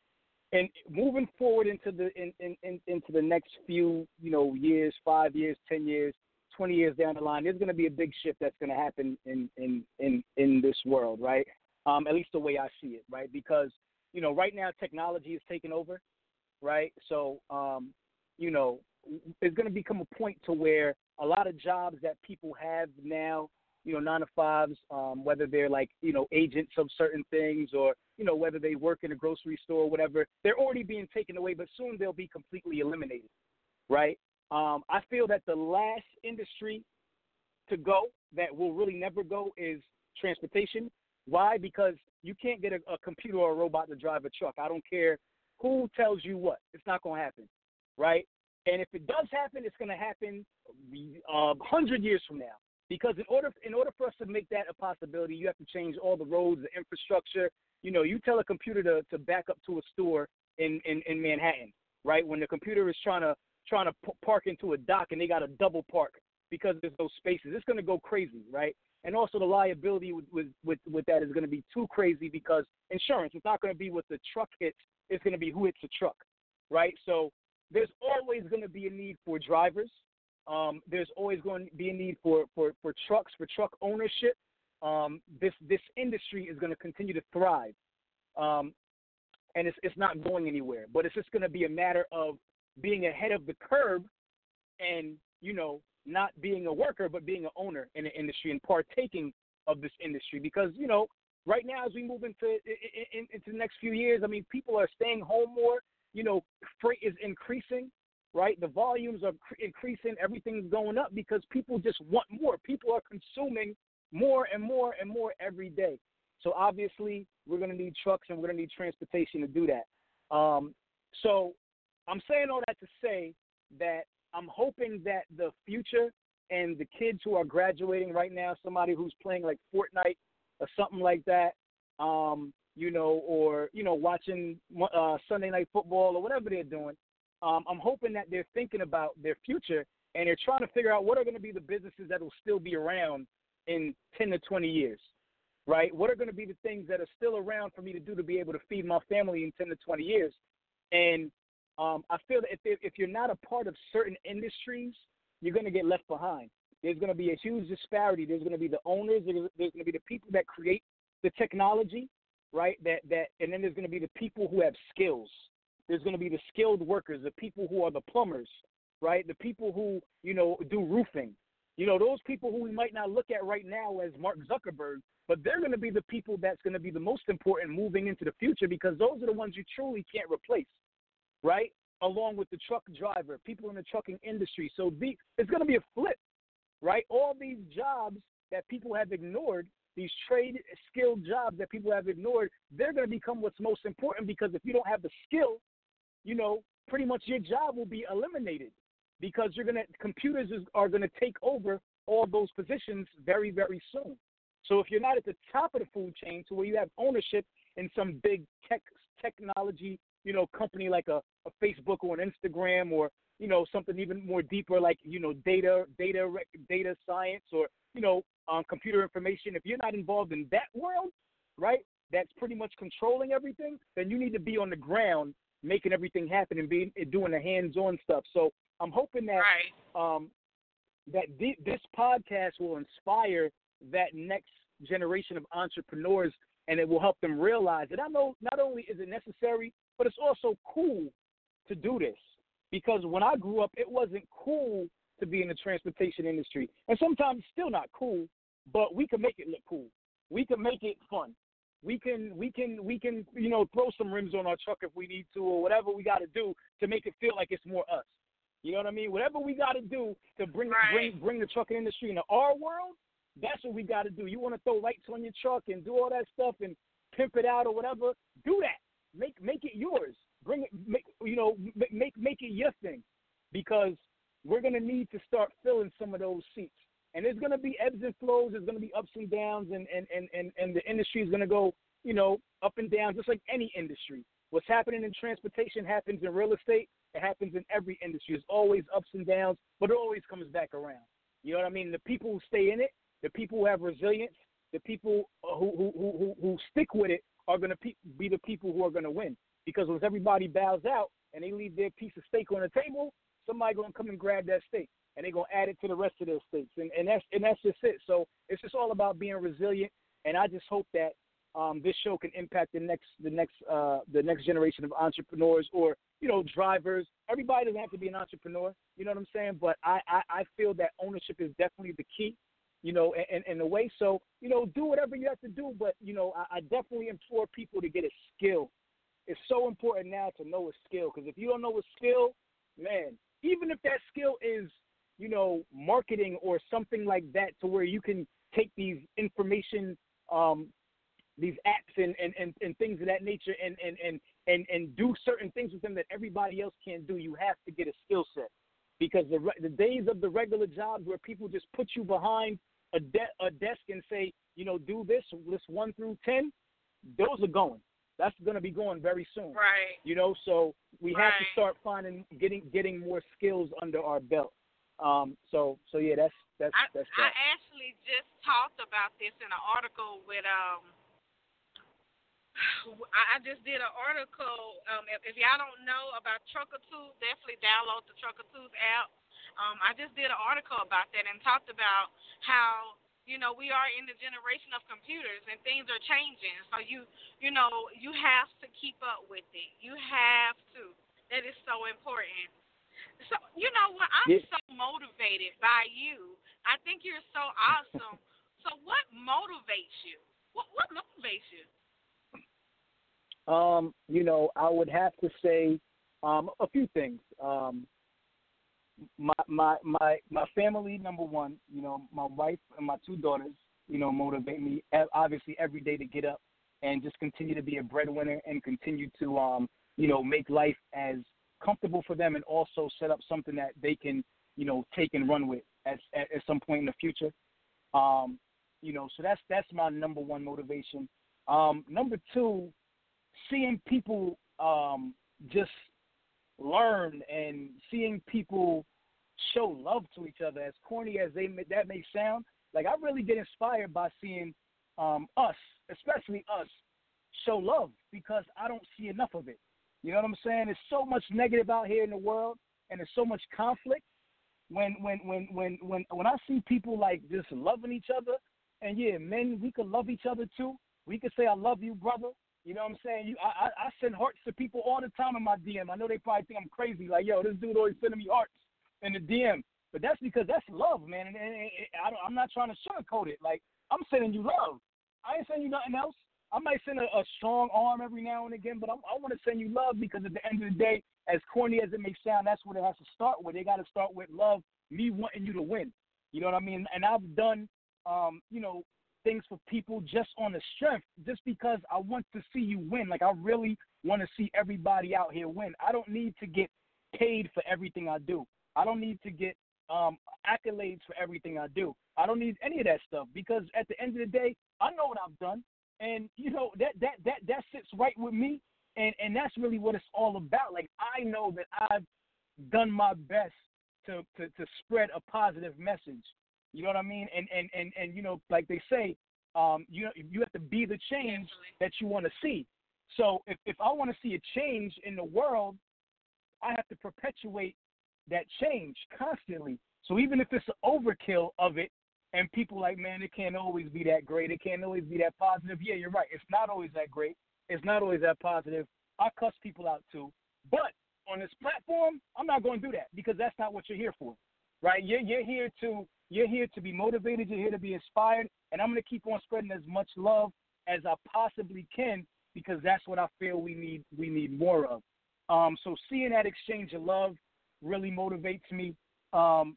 and moving forward into the in, in, in, into the next few you know years, five years, ten years, twenty years down the line, there's going to be a big shift that's going to happen in in in in this world, right? Um, at least the way I see it, right? Because you know, right now technology is taking over, right? So um, you know, it's going to become a point to where a lot of jobs that people have now you know, nine to fives, um, whether they're like, you know, agents of certain things or, you know, whether they work in a grocery store or whatever, they're already being taken away, but soon they'll be completely eliminated, right? Um, I feel that the last industry to go that will really never go is transportation. Why? Because you can't get a, a computer or a robot to drive a truck. I don't care who tells you what. It's not going to happen, right? And if it does happen, it's going to happen uh, hundred years from now. Because in order in order for us to make that a possibility, you have to change all the roads, the infrastructure. You know, you tell a computer to, to back up to a store in, in, in Manhattan, right? When the computer is trying to trying to p- park into a dock and they got a double park because there's no spaces, it's going to go crazy, right? And also the liability with with with, with that is going to be too crazy because insurance. It's not going to be what the truck hits. It's going to be who hits the truck, right? So there's always going to be a need for drivers um, there's always going to be a need for, for, for trucks, for truck ownership. Um, this this industry is going to continue to thrive, um, and it's it's not going anywhere. But it's just going to be a matter of being ahead of the curve, and you know not being a worker but being an owner in the industry and partaking of this industry. Because you know right now as we move into in, into the next few years, I mean people are staying home more. You know, freight is increasing right? The volumes are increasing, everything's going up because people just want more. People are consuming more and more and more every day. So obviously, we're going to need trucks and we're going to need transportation to do that. Um, so I'm saying all that to say that I'm hoping that the future and the kids who are graduating right now, somebody who's playing like Fortnite or something like that, um, you know, or you know, watching uh, Sunday night football or whatever they're doing, um, I'm hoping that they're thinking about their future and they're trying to figure out what are going to be the businesses that will still be around in 10 to 20 years, right? What are going to be the things that are still around for me to do to be able to feed my family in 10 to 20 years? And um, I feel that if, if you're not a part of certain industries, you're going to get left behind. There's going to be a huge disparity. There's going to be the owners. There's, there's going to be the people that create the technology, right? That that, and then there's going to be the people who have skills there's going to be the skilled workers, the people who are the plumbers, right? The people who, you know, do roofing. You know, those people who we might not look at right now as Mark Zuckerberg, but they're going to be the people that's going to be the most important moving into the future because those are the ones you truly can't replace, right? Along with the truck driver, people in the trucking industry. So the, it's going to be a flip, right? All these jobs that people have ignored these trade skilled jobs that people have ignored, they're going to become what's most important because if you don't have the skill, you know, pretty much your job will be eliminated because you're gonna computers is, are gonna take over all those positions very very soon. So if you're not at the top of the food chain, to where you have ownership in some big tech technology, you know, company like a, a Facebook or an Instagram or you know something even more deeper like you know data data data science or you know um, computer information. If you're not involved in that world, right, that's pretty much controlling everything, then you need to be on the ground making everything happen and being doing the hands-on stuff. So I'm hoping that right. um, that th- this podcast will inspire that next generation of entrepreneurs and it will help them realize that I know not only is it necessary, but it's also cool to do this. Because when I grew up, it wasn't cool to be in the transportation industry. And sometimes still not cool, but we can make it look cool. We can make it fun. We can we can we can you know throw some rims on our truck if we need to or whatever we got to do to make it feel like it's more us. You know what I mean? Whatever we got to do to bring right. bring bring the trucking industry into our world, that's what we got to do. You want to throw lights on your truck and do all that stuff and pimp it out or whatever? Do that. Make make it yours. Bring it. Make you know make make it your thing, because we're gonna need to start filling some of those seats. And there's gonna be ebbs and flows. There's gonna be ups and downs, and and and and, and the industry is gonna go you know up and down, just like any industry. What's happening in transportation happens in real estate. It happens in every industry. There's always ups and downs, but it always comes back around. You know what I mean? The people who stay in it, the people who have resilience, the people uh, who who who who, stick with it are going to pe- be the people who are going to win. Because once everybody bows out and they leave their piece of steak on the table, somebody going to come and grab that steak and they're to add it to the rest of their steaks. And, and that's and that's just it. So it's just all about being resilient. And I just hope that um, this show can impact the next the next uh, the next generation of entrepreneurs or you know drivers. Everybody doesn't have to be an entrepreneur. You know what I'm saying? But I I, I feel that ownership is definitely the key. You know, in, in a way. So you know, do whatever you have to do. But you know, I, I definitely implore people to get a skill. It's so important now to know a skill because if you don't know a skill, man, even if that skill is you know marketing or something like that, to where you can take these information um, these apps and, and, and, and things of that nature and, and, and, and, and do certain things with them that everybody else can't do. You have to get a skill set because the, the days of the regular jobs where people just put you behind a, de- a desk and say, you know, do this, list one through 10, those are going. That's going to be going very soon. Right. You know, so we right. have to start finding, getting, getting more skills under our belt. Um, so, so yeah, that's, that's, I, that's I actually just talked about this in an article with, um, I just did an article. Um, if, if y'all don't know about Trucker Tools, definitely download the Trucker Tools app. Um, I just did an article about that and talked about how you know we are in the generation of computers and things are changing. So you you know you have to keep up with it. You have to. That is so important. So you know what? I'm yeah. so motivated by you. I think you're so awesome. so what motivates you? What what motivates you? Um, you know, I would have to say um, a few things. Um, my my my my family, number one. You know, my wife and my two daughters. You know, motivate me obviously every day to get up and just continue to be a breadwinner and continue to um you know make life as comfortable for them and also set up something that they can you know take and run with at at, some point in the future. Um, you know, so that's that's my number one motivation. Um, number two, seeing people um, just learn and seeing people show love to each other, as corny as they that may sound, like I really get inspired by seeing um, us, especially us, show love because I don't see enough of it. You know what I'm saying? There's so much negative out here in the world, and there's so much conflict. When when when when when when I see people like just loving each other, and yeah, men, we could love each other too. We could say I love you, brother. You know what I'm saying? You, I, I, send hearts to people all the time in my DM. I know they probably think I'm crazy. Like, yo, this dude always sending me hearts in the DM. But that's because that's love, man. And, and, and I I'm not trying to sugarcoat it. Like, I'm sending you love. I ain't sending you nothing else. I might send a, a strong arm every now and again, but I'm, I want to send you love because at the end of the day, as corny as it may sound, that's what it has to start with. They got to start with love, me wanting you to win. You know what I mean? And I've done, um, you know, things for people just on the strength, just because I want to see you win. Like I really want to see everybody out here win. I don't need to get paid for everything I do. I don't need to get um, accolades for everything I do. I don't need any of that stuff because at the end of the day, I know what I've done, and you know that that that that sits right with me, and and that's really what it's all about. Like I know that I've done my best to to to spread a positive message. You know what I mean? And and and and you know, like they say, um, you know, you have to be the change that you want to see. So if if I want to see a change in the world, I have to perpetuate that change constantly. So even if it's an overkill of it, and people like, man, it can't always be that great. It can't always be that positive. Yeah, you're right. It's not always that great. It's not always that positive. I cuss people out too. But on this platform, I'm not going to do that because that's not what you're here for, right? You're, you're here to you're here to be motivated. You're here to be inspired, and I'm going to keep on spreading as much love as I possibly can because that's what I feel we need we need more of. Um, so seeing that exchange of love really motivates me. Um,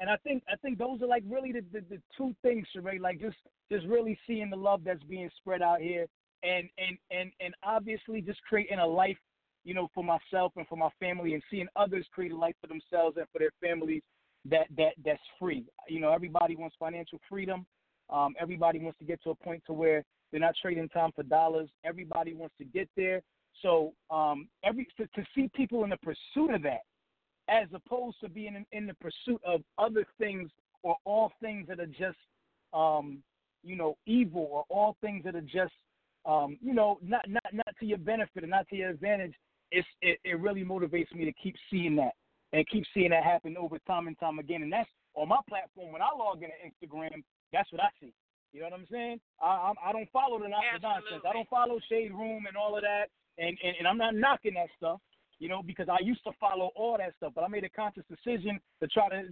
and I think I think those are like really the, the, the two things, Sheree. Like just just really seeing the love that's being spread out here, and and and and obviously just creating a life, you know, for myself and for my family, and seeing others create a life for themselves and for their families that that that's free. You know, everybody wants financial freedom. Um, everybody wants to get to a point to where they're not trading time for dollars. Everybody wants to get there. So um, every to, to see people in the pursuit of that as opposed to being in, in the pursuit of other things or all things that are just, um, you know, evil or all things that are just, um, you know, not not not to your benefit and not to your advantage. It's it, it really motivates me to keep seeing that and keep seeing that happen over time and time again. And that's on my platform. When I log into Instagram, that's what I see. You know what I'm saying? I I, I don't follow the, nonsense. I don't follow Shade Room and all of that. And, and and I'm not knocking that stuff you know, because I used to follow all that stuff, but I made a conscious decision to try to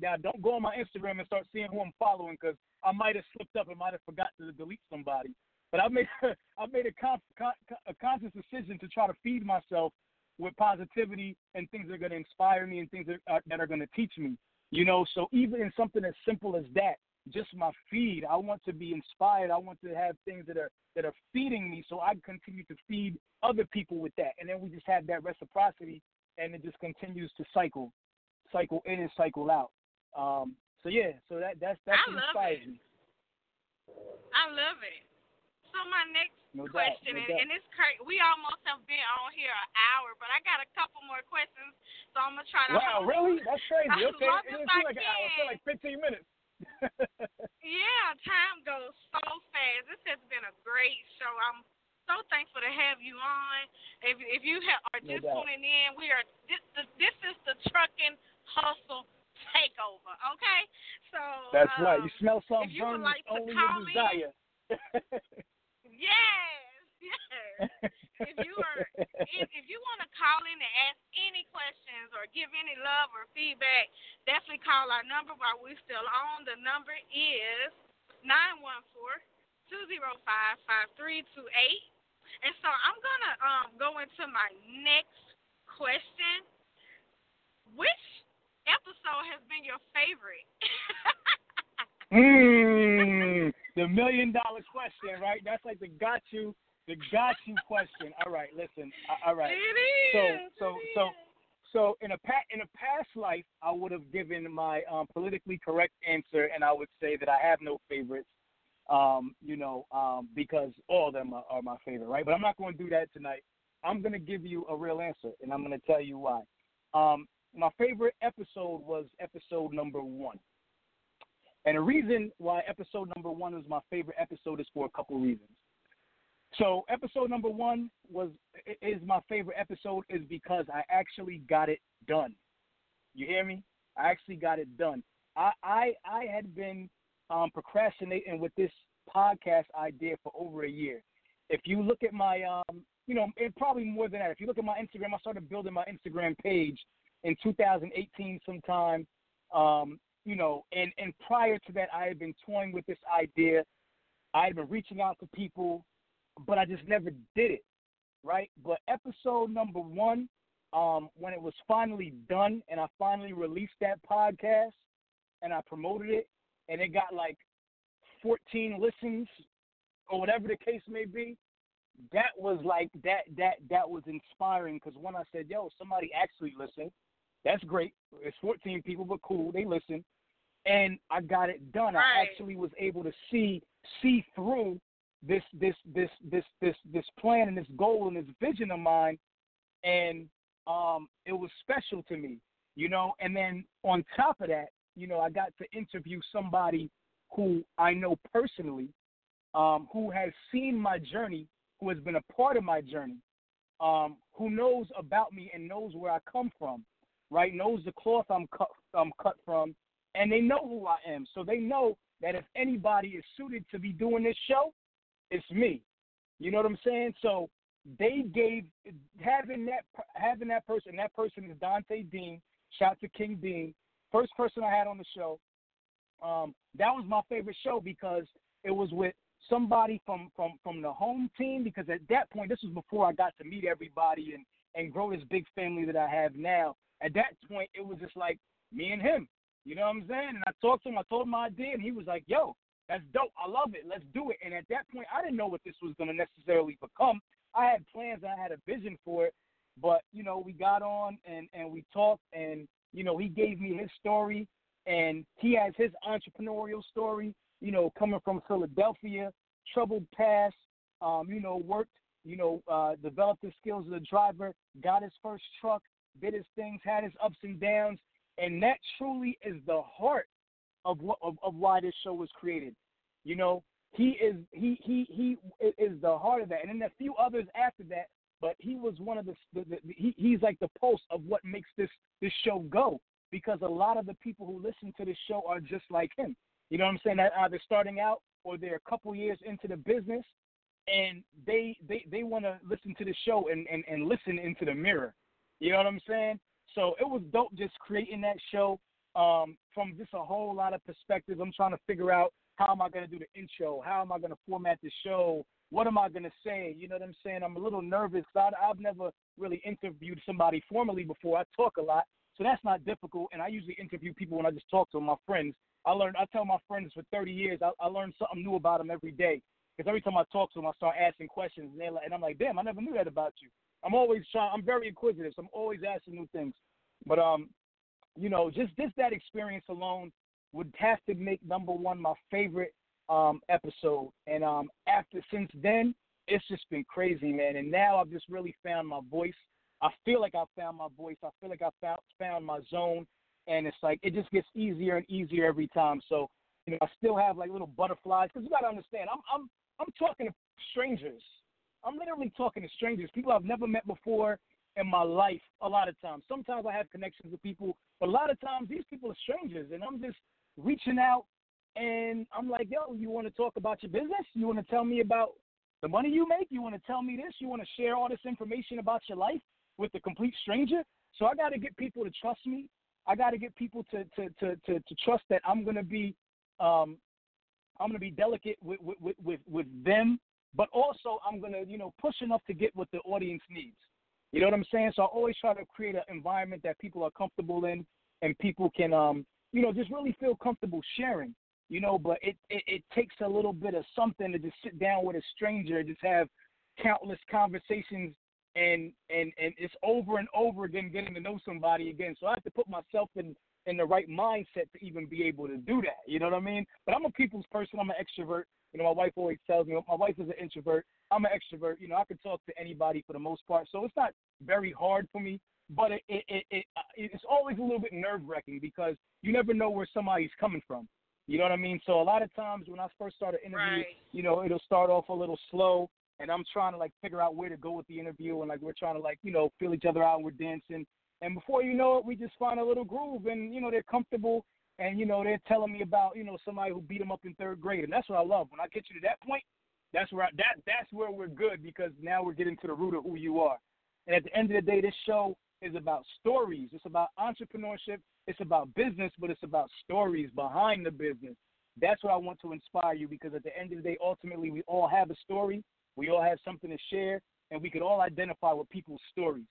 now don't go on my Instagram and start seeing who I'm following because I might have slipped up and might have forgot to delete somebody. But I made I made a, con, con, a conscious decision to try to feed myself with positivity and things that are going to inspire me and things that are, that are going to teach me. You know, so even in something as simple as that, just my feed. I want to be inspired. I want to have things that are that are feeding me, so I continue to feed other people with that, and then we just have that reciprocity, and it just continues to cycle, cycle in and cycle out. Um, so yeah, so that that's that's what inspires it. me. I love it. So my next no question, doubt, no and, and, it's crazy. We almost have been on here an hour, but I got a couple more questions, so I'm gonna try to. Wow, really? That's crazy. Okay, it feel like an hour. It felt like 15 minutes. yeah, time goes so fast. This has been a great show. I'm so thankful to have you on. If if you are just no tuning in, we are this, this is the trucking hustle takeover. Okay, so that's um, right. You smell something if you would like only to call desire. yes, yes. If you are, if, if you want to call in and ask any questions or give any love or feedback, definitely call our number while we're still on. The number is 914-205-5328. And so I'm to um, go into my next question. Which episode has been your favorite? mm, the million dollar question, right? That's like the got you the got you question. All right, listen. All right. It is. So so so so in a pa- in a past life, I would have given my um, politically correct answer, and I would say that I have no favorites. Um, you know, um, because all of them are, are my favorite, right? But I'm not going to do that tonight. I'm going to give you a real answer, and I'm going to tell you why. Um, my favorite episode was episode number one. And the reason why episode number one is my favorite episode is for a couple reasons. So episode number one was is my favorite episode is because I actually got it done. You hear me? I actually got it done. I I, I had been um, procrastinating with this podcast idea for over a year. If you look at my um, you know, and probably more than that. If you look at my Instagram, I started building my Instagram page in 2018 sometime. Um, you know, and and prior to that, I had been toying with this idea. I had been reaching out to people but I just never did it, right? But episode number one, um, when it was finally done and I finally released that podcast and I promoted it and it got like 14 listens or whatever the case may be, that was like that that that was inspiring because when I said, "Yo, somebody actually listened," That's great. It's 14 people, but cool. They listen, and I got it done. Right. I actually was able to see see through this this this this this this plan and this goal and this vision of mine, and um, it was special to me, you know. And then on top of that, you know, I got to interview somebody who I know personally, um, who has seen my journey, who has been a part of my journey, um, who knows about me and knows where I come from, right? Knows the cloth I'm cut, I'm cut from, and they know who I am. So they know that if anybody is suited to be doing this show, it's me. You know what I'm saying? So they gave having that having that person. That person is Dante Dean. Shout to King Dean, first person I had on the show. Um, that was my favorite show because it was with somebody from from from the home team. Because at that point, this was before I got to meet everybody and and grow this big family that I have now. At that point, it was just like me and him. You know what I'm saying? And I talked to him. I told him my idea, and he was like, "Yo, that's dope. I love it. Let's do it." And at that point, I didn't know what this was going to necessarily become. I had plans. I had a vision for it, but you know, we got on and and we talked, and you know, he gave me his story, and he has his entrepreneurial story. You know, coming from Philadelphia, troubled past. Um, you know, worked. You know, uh, developed the skills of a driver. Got his first truck. Did his things. Had his ups and downs and that truly is the heart of what of, of why this show was created. You know, he is he he he is the heart of that, and then a few others after that. But he was one of the, the, the he, he's like the pulse of what makes this this show go because a lot of the people who listen to this show are just like him. You know what I'm saying? That either starting out or they're a couple years into the business, and they they they want to listen to the show and, and and listen into the mirror. You know what I'm saying? So it was dope just creating that show um, from just a whole lot of perspectives. I'm trying to figure out how am I going to do the intro? How am I going to format the show? What am I going to say? You know what I'm saying? I'm a little nervous because I've never really interviewed somebody formally before. I talk a lot, so that's not difficult. And I usually interview people when I just talk to my friends. I learn. I tell my friends for 30 years. I, I learn something new about them every day. Because every time I talk to them, I start asking questions, and, like, and I'm like, damn, I never knew that about you. I'm always trying. I'm very inquisitive. So I'm always asking new things. But um, you know, just just that experience alone would have to make number one my favorite um episode. And um, after since then, it's just been crazy, man. And now I've just really found my voice. I feel like I found my voice. I feel like I found found my zone. And it's like it just gets easier and easier every time. So you know, I still have like little butterflies because you got to understand, I'm I'm I'm talking to strangers. I'm literally talking to strangers, people I've never met before in my life a lot of times. Sometimes I have connections with people, but a lot of times these people are strangers, and I'm just reaching out and I'm like, yo, you want to talk about your business? You want to tell me about the money you make? You want to tell me this? You want to share all this information about your life with a complete stranger? So I got to get people to trust me. I got to get people to, to, to, to, to trust that I'm to be um, I'm to be delicate with, with, with, with them, but also I'm to, you know, push enough to get what the audience needs. You know what I'm saying? So I always try to create an environment that people are comfortable in and people can, um, you know, just really feel comfortable sharing. You know, but it, it, it takes a little bit of something to just sit down with a stranger, and just have countless conversations and and and it's over and over again getting to know somebody again. So I have to put myself in in the right mindset to even be able to do that. You know what I mean? But I'm a people's person. I'm an extrovert. You know, my wife always tells me my wife is an introvert. I'm an extrovert. You know, I can talk to anybody for the most part. So it's not very hard for me. But it it it, it uh, it's always a little bit nerve wracking because you never know where somebody's coming from. You know what I mean? So a lot of times when I first start an interview, right. you know, it'll start off a little slow, and I'm trying to like figure out where to go with the interview, and like we're trying to like you know feel each other out, and we're dancing, and before you know it, we just find a little groove, and you know they're comfortable, and you know they're telling me about you know somebody who beat them up in third grade, and that's what I love. When I get you to that point, that's where I, that that's where we're good because now we're getting to the root of who you are. And at the end of the day, this show is about stories. It's about entrepreneurship. It's about business, but it's about stories behind the business. That's what I want to inspire you because at the end of the day, ultimately, we all have a story. We all have something to share, and we could all identify with people's stories,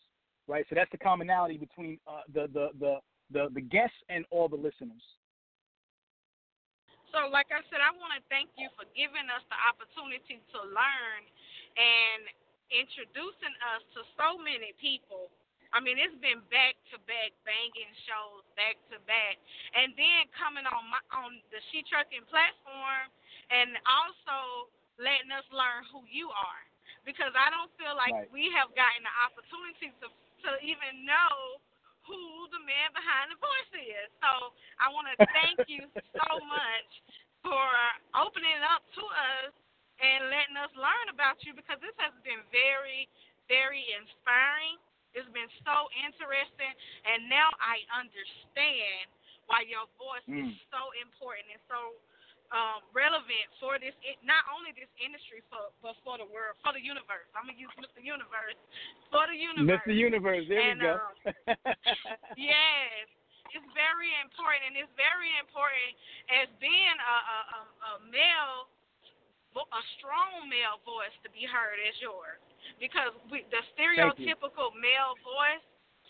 right? So that's the commonality between uh, the, the, the, the, the guests and all the listeners. So, like I said, I want to thank you for giving us the opportunity to learn and introducing us to so many people I mean, it's been back to back banging shows, back to back, and then coming on my on the She Trucking platform, and also letting us learn who you are, because I don't feel like right. we have gotten the opportunity to to even know who the man behind the voice is. So I want to thank you so much for opening up to us and letting us learn about you because this has been very, very inspiring it's been so interesting, and now I understand why your voice mm. is so important and so um, relevant for this, not only this industry, for, but for the world, for the universe. I'm gonna use Mr. Universe for the universe. Mr. Universe, there and, we go. Um, yes, it's very important, and it's very important as being a, a, a male, a strong male voice to be heard as yours because we, the stereotypical male voice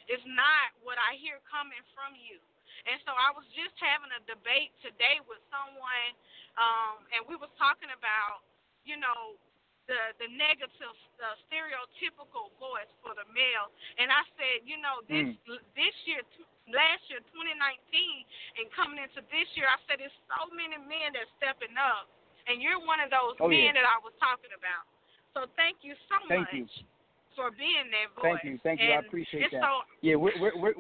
is not what I hear coming from you. And so I was just having a debate today with someone, um, and we was talking about, you know, the the negative, the stereotypical voice for the male. And I said, you know, this mm. this year, last year, 2019, and coming into this year, I said there's so many men that stepping up, and you're one of those oh, men yeah. that I was talking about. So thank you so thank much you. for being there, voice. Thank you, thank you. And, I appreciate that. So, yeah, we're we're we're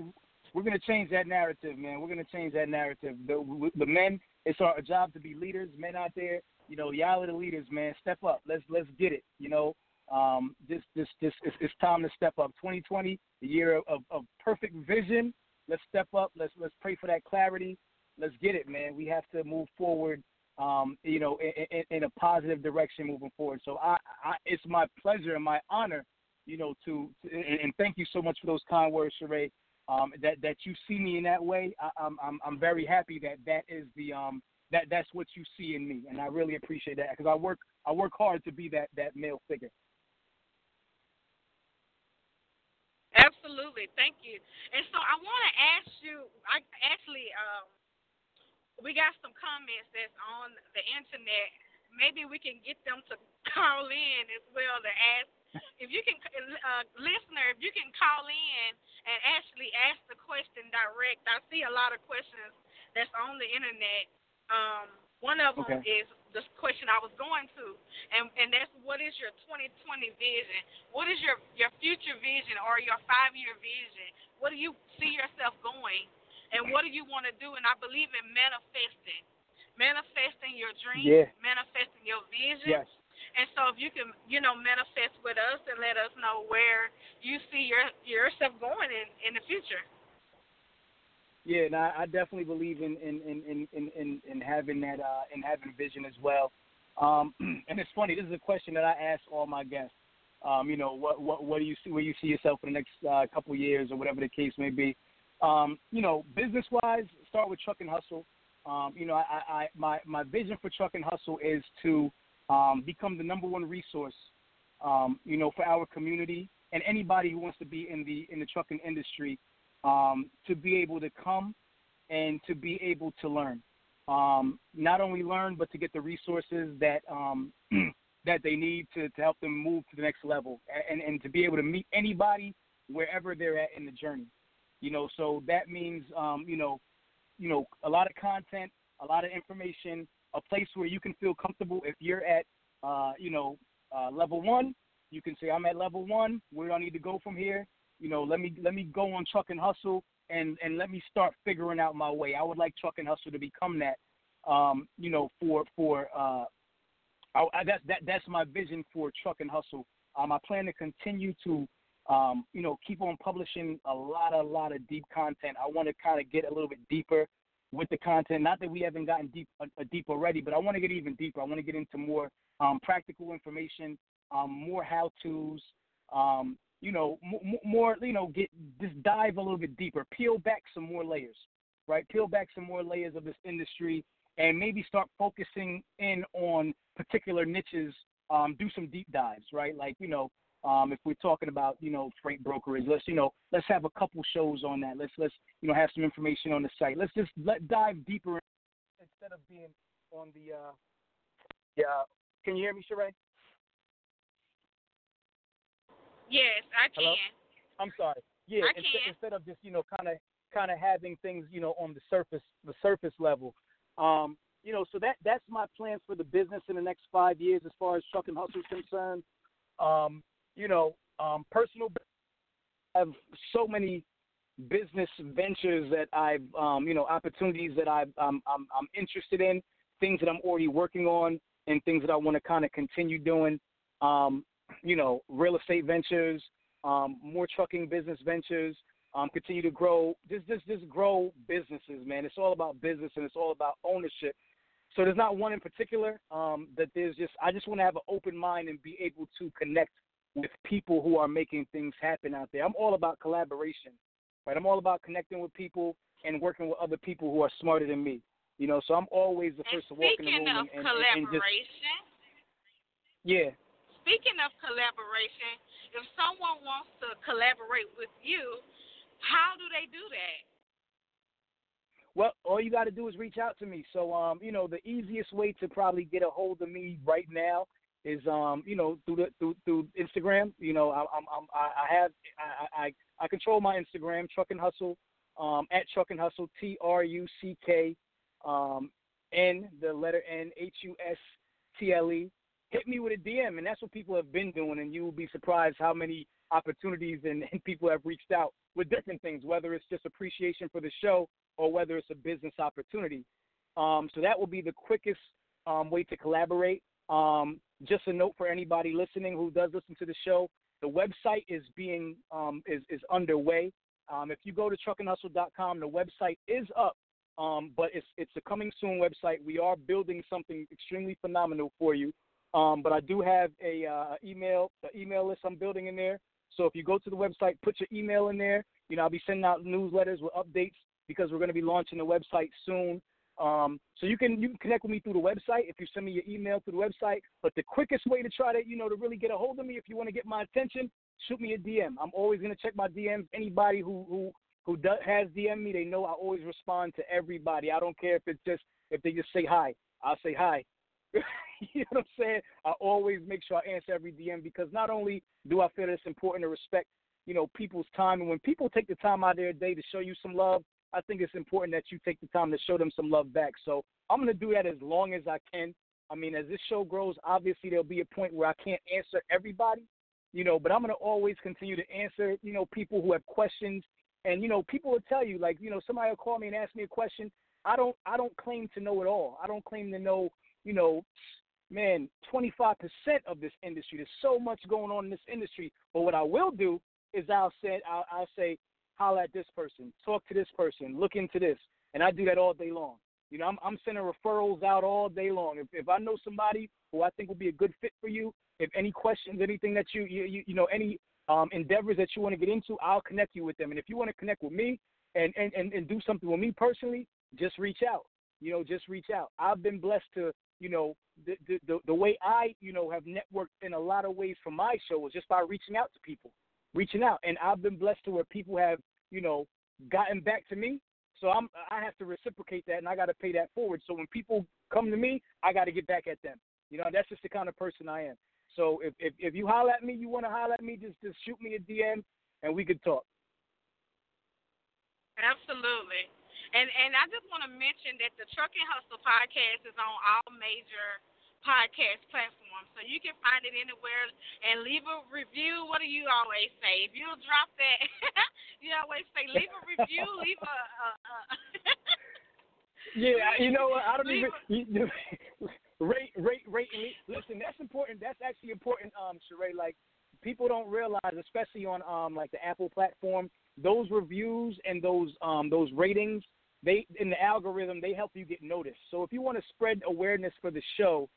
we're gonna change that narrative, man. We're gonna change that narrative. The the men, it's our job to be leaders. Men out there, you know, y'all are the leaders, man. Step up. Let's let's get it. You know, um, this this this it's, it's time to step up. 2020, the year of, of, perfect vision. Let's step up. Let's let's pray for that clarity. Let's get it, man. We have to move forward um, you know, in, in, in, a positive direction moving forward. So I, I, it's my pleasure and my honor, you know, to, to and, thank you so much for those kind words, Sheree. Um, that that you see me in that way, I, am I'm I'm very happy that that is the um that that's what you see in me, and I really appreciate that because I work I work hard to be that that male figure. Absolutely, thank you. And so I want to ask you. I actually um, we got some comments that's on the internet. Maybe we can get them to call in as well to ask. If you can, uh, listener, if you can call in and actually ask the question direct. I see a lot of questions that's on the internet. Um, one of them okay. is the question I was going to, and and that's what is your 2020 vision? What is your your future vision or your five year vision? What do you see yourself going? And what do you want to do? And I believe in manifesting, manifesting your dreams, yeah. manifesting your vision. Yes. And so if you can, you know, manifest with us and let us know where you see your yourself going in in the future. Yeah, and I, I definitely believe in in in in in, in having that uh, in having vision as well. Um, and it's funny. This is a question that I ask all my guests. Um, you know, what what what do you see? Where you see yourself in the next uh, couple years, or whatever the case may be. Um, you know, business wise, start with Truck N Hustle. Um, you know, I, I, my my vision for Truck N Hustle is to um, become the number one resource, um, you know, for our community and anybody who wants to be in the in the trucking industry um, to be able to come and to be able to learn. Um, not only learn, but to get the resources that um, that they need to, to help them move to the next level and, and to be able to meet anybody wherever they're at in the journey. You know, so that means um, you know, you know, a lot of content, a lot of information, a place where you can feel comfortable. If you're at, uh, you know, uh, level one, you can say I'm at level one. Where do I need to go from here? You know, let me let me go on Truck N Hustle and and let me start figuring out my way. I would like Truck N Hustle to become that. Um, you know, for for uh, I, I, that that that's my vision for Truck N Hustle. Um, I plan to continue to um, you know, keep on publishing a lot, a lot of deep content. I want to kind of get a little bit deeper with the content. Not that we haven't gotten deep, uh, uh deep already, but I want to get even deeper. I want to get into more um, practical information, um, more how-tos. Um, you know, m- more, you know, get just dive a little bit deeper, peel back some more layers, right? Peel back some more layers of this industry, and maybe start focusing in on particular niches. Um, do some deep dives, right? Like you know, um, if we're talking about you know freight brokerage, let's you know let's have a couple shows on that. Let's let's you know have some information on the site. Let's just let dive deeper instead of being on the. Uh, yeah, can you hear me, Sheree? Yes, I can. Hello? I'm sorry. yeah, I instead, can. instead of just you know kind of kind of having things you know on the surface the surface level. Um, you know, so that that's my plans for the business in the next five years as far as Truck N Hustle is concerned. Um, you know, um, personal. I have so many business ventures that I've, um, you know, opportunities that I've, I'm, I'm, I'm interested in, things that I'm already working on, and things that I want to kind of continue doing. Um, you know, real estate ventures, um, more trucking business ventures, um, continue to grow, just, just, just grow businesses, man. It's all about business and it's all about ownership. So there's not one in particular um, that there's just, I just want to have an open mind and be able to connect with people who are making things happen out there. I'm all about collaboration, right? I'm all about connecting with people and working with other people who are smarter than me. You know, so I'm always the first to walk in the speaking room of and, and, and, collaboration, just yeah. speaking of collaboration, if someone wants to collaborate with you, how do they do that? Well, all you got to do is reach out to me. So, um, you know, the easiest way to probably get a hold of me right now is, um, you know, through the through through Instagram. You know, I, I'm, I'm I have I, I I control my Instagram, Truck N Hustle, um, at Truck N Hustle, T R U C K, um, N the letter N H U S T L E. Hit me with a DM, and that's what people have been doing, and you will be surprised how many opportunities and, and people have reached out with different things, whether it's just appreciation for the show or whether it's a business opportunity. Um, so that will be the quickest um, way to collaborate. Um, just a note for anybody listening who does listen to the show: the website is being um, is is underway. Um, if you go to truckandhustle.com, the website is up, um, but it's it's a coming soon website. We are building something extremely phenomenal for you. Um, but I do have a uh, email a email list I'm building in there. So if you go to the website, put your email in there. You know, I'll be sending out newsletters with updates because we're going to be launching the website soon. Um, so you can you can connect with me through the website if you send me your email through the website. But the quickest way to try to you know to really get a hold of me if you want to get my attention, shoot me a DM. I'm always to check my DMs. Anybody who who who does, has DM me, they know I always respond to everybody. I don't care if it's just if they just say hi. I'll say hi. you know what I'm saying? I always make sure I answer every DM because not only do I feel it's important to respect, you know, people's time, and when people take the time out of their day to show you some love, I think it's important that you take the time to show them some love back. So I'm gonna do that as long as I can. I mean, as this show grows, obviously there'll be a point where I can't answer everybody, you know, but I'm gonna always continue to answer, you know, people who have questions. And you know, people will tell you, like, you know, somebody will call me and ask me a question. I don't, I don't claim to know it all. I don't claim to know, you know, man, 25% of this industry. There's so much going on in this industry. But what I will do is I'll say, I'll, I'll say, holler at this person, talk to this person, look into this, and I do that all day long. You know, I'm, I'm sending referrals out all day long. If, if I know somebody who I think will be a good fit for you, if any questions, anything that you, you, you, you know, any um, endeavors that you want to get into, I'll connect you with them. And if you want to connect with me and, and, and, and do something with me personally, just reach out. You know, just reach out. I've been blessed to, you know, the, the, the, the way I, you know, have networked in a lot of ways for my show is just by reaching out to people, reaching out. And I've been blessed to where people have, you know, gotten back to me. So I'm, I have to reciprocate that and I got to pay that forward. So when people come to me, I got to get back at them. You know, that's just the kind of person I am. So if, if, if you holler at me, you want to holler at me, just, just shoot me a DM and we could talk. Absolutely. And and I just want to mention that the Truck N Hustle podcast is on all major podcast platform. so you can find it anywhere and leave a review. What do you always say? If you drop that, you always say leave a review, leave a. a, a yeah, you know what? I don't leave even you, rate, rate, rate. Listen, that's important. That's actually important, um, Sheree. Like people don't realize, especially on um like the Apple platform, those reviews and those um those ratings they in the algorithm they help you get noticed. So if you want to spread awareness for the show,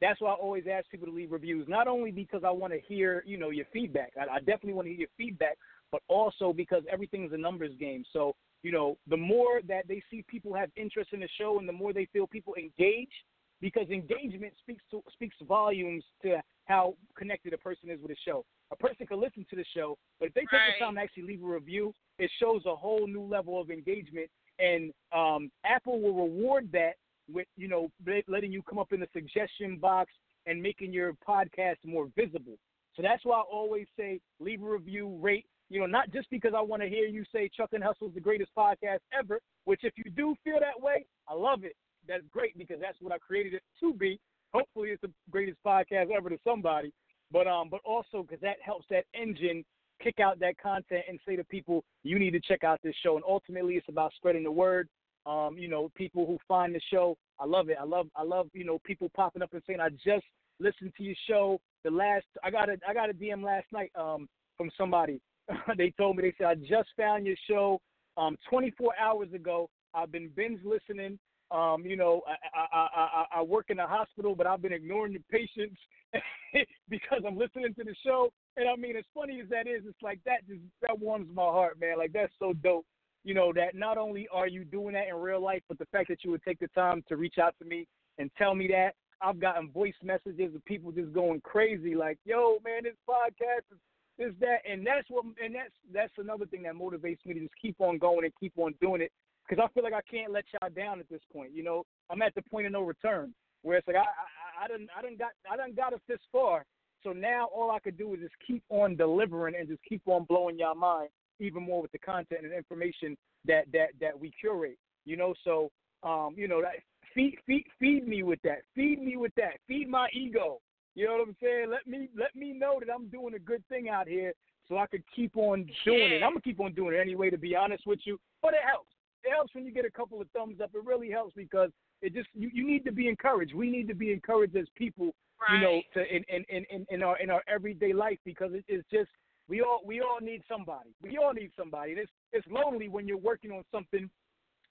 that's why I always ask people to leave reviews. Not only because I want to hear you know your feedback, I, I definitely want to hear your feedback, but also because everything's a numbers game. So you know the more that they see people have interest in the show, and the more they feel people engage, because engagement speaks to speaks volumes to how connected a person is with a show. A person can listen to the show, but if they take the time to actually leave a review, it shows a whole new level of engagement and um, Apple will reward that with you know letting you come up in the suggestion box and making your podcast more visible. So that's why I always say leave a review, rate, You know, not just because I want to hear you say Truck N Hustle is the greatest podcast ever, which if you do feel that way, I love it. That's great because that's what I created it to be. Hopefully, it's the greatest podcast ever to somebody. But um, but also because that helps that engine kick out that content and say to people, you need to check out this show. And ultimately, it's about spreading the word. Um, you know, people who find the show, I love it. I love, I love, you know, people popping up and saying, I just listened to your show. The last, I got a, I got a DM last night um, from somebody. they told me, they said, I just found your show um, 24 hours ago. I've been binge listening. Um, you know, I, I, I, I work in a hospital, but I've been ignoring the patients because I'm listening to the show. And I mean, as funny as that is, it's like that just that warms my heart, man. Like that's so dope. You know that not only are you doing that in real life, but the fact that you would take the time to reach out to me and tell me that. I've gotten voice messages of people just going crazy, like, "Yo, man, this podcast is this that," and that's what, and that's that's another thing that motivates me to just keep on going and keep on doing it because I feel like I can't let y'all down at this point. You know, I'm at the point of no return where it's like I I, I didn't I didn't got I didn't got this far, so now all I could do is just keep on delivering and just keep on blowing y'all mind even more with the content and information that that that we curate. You know, so um, you know that feed feed feed me with that. Feed me with that. Feed my ego. You know what I'm saying? Let me let me know that I'm doing a good thing out here so I could keep on doing it. I'm gonna keep on doing it anyway to be honest with you. But it helps. It helps when you get a couple of thumbs up. It really helps because it just you, you need to be encouraged. We need to be encouraged as people Right. you know, to in, in, in, in our in our everyday life because it, it's just we all we all need somebody. We all need somebody. It's it's lonely when you're working on something,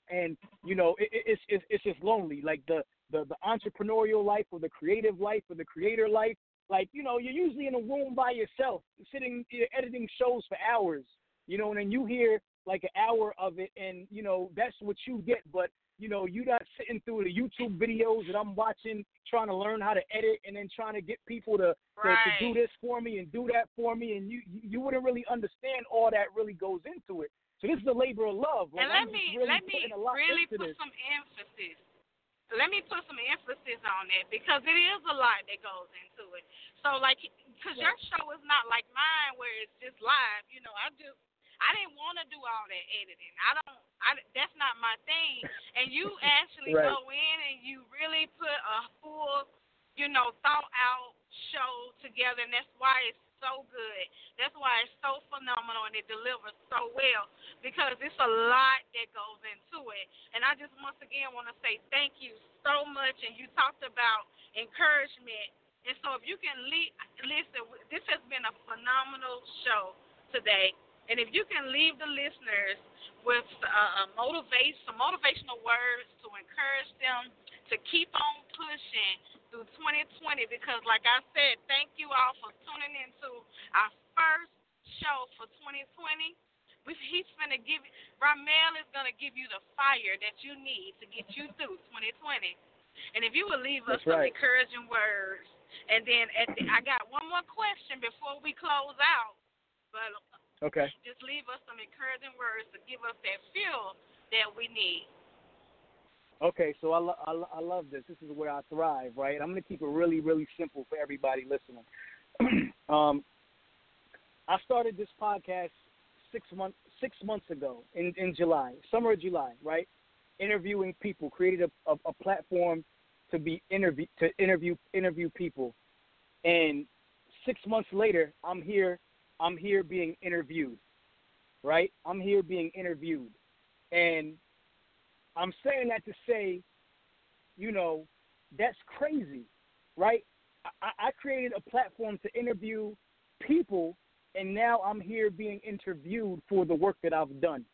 and you know it, it's it's it's just lonely. Like the the the entrepreneurial life or the creative life or the creator life. Like you know you're usually in a room by yourself, sitting you're editing shows for hours. You know, and then you hear like an hour of it, and you know that's what you get. But you know, you not sitting through the YouTube videos that I'm watching, trying to learn how to edit, and then trying to get people to, to, to do this for me and do that for me, and you you wouldn't really understand all that really goes into it. So this is a labor of love. Like, and I'm let me really let me putting a lot really put this. some emphasis. Let me put some emphasis on that because it is a lot that goes into it. So like, because your show is not like mine where it's just live. You know, I just I didn't want to do all that editing. I don't. I that's not my thing. And you actually Right. go in and you really put a full, you know, thought out show together, and that's why it's so good. That's why it's so phenomenal and it delivers so well because it's a lot that goes into it. And I just once again want to say thank you so much. And you talked about encouragement. And so if you can leave, listen, this has been a phenomenal show today. And if you can leave the listeners with uh, motivate, some motivational words to encourage them to keep on pushing through 2020, because like I said, thank you all for tuning into our first show for 2020. We, he's gonna give Rahmel is gonna give you the fire that you need to get you through 2020. And if you would leave us That's some right. encouraging words, and then at the, I got one more question before we close out, but Okay. just leave us some encouraging words to give us that fuel that we need. Okay, so I, lo- I, lo- I love this. This is where I thrive, right? I'm going to keep it really, really simple for everybody listening. um, I started this podcast six months six months ago in, in July, summer of July, right? Interviewing people, created a, a, a platform to be interview to interview interview people, and six months later, I'm here. I'm here being interviewed, right? I'm here being interviewed, and I'm saying that to say, you know, that's crazy, right? I, I created a platform to interview people, and now I'm here being interviewed for the work that I've done,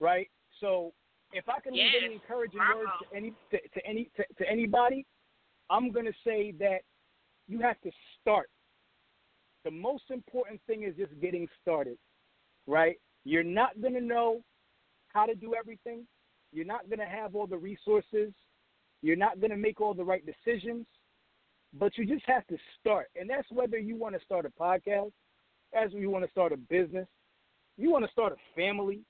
right? So if I can leave any encouraging bravo. words to any to, to any to, to anybody, I'm gonna say that you have to start. The most important thing is just getting started, right? You're not gonna know how to do everything. You're not going to have all the resources. You're not going to make all the right decisions, but you just have to start. And that's whether you want to start a podcast, as you want to start a business, you want to start a family,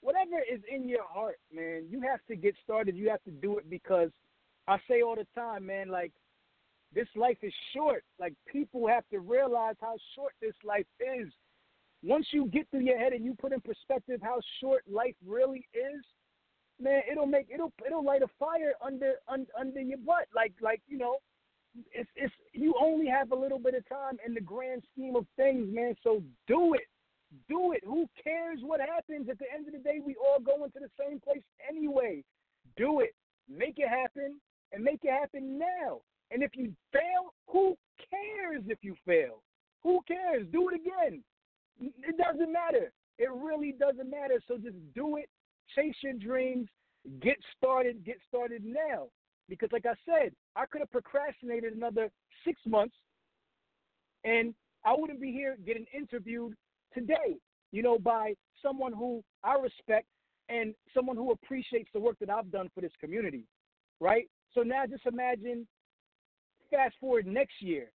whatever is in your heart, man, you have to get started. You have to do it because I say all the time, man, like this life is short. Like people have to realize how short this life is. once you get through your head and you put in perspective how short life really is, man, it'll make it'll it'll light a fire under un, under your butt. Like like you know, it's it's you only have a little bit of time in the grand scheme of things, man. So do it, do it. Who cares what happens? At the end of the day, we all go into the same place anyway. Do it, make it happen, and make it happen now. And if you fail, who cares if you fail? Who cares? Do it again. It doesn't matter. It really doesn't matter. So just do it. Chase your dreams. Get started. Get started now. Because, like I said, I could have procrastinated another six months and I wouldn't be here getting interviewed today, you know, by someone who I respect and someone who appreciates the work that I've done for this community, right? So now just imagine, fast forward next year,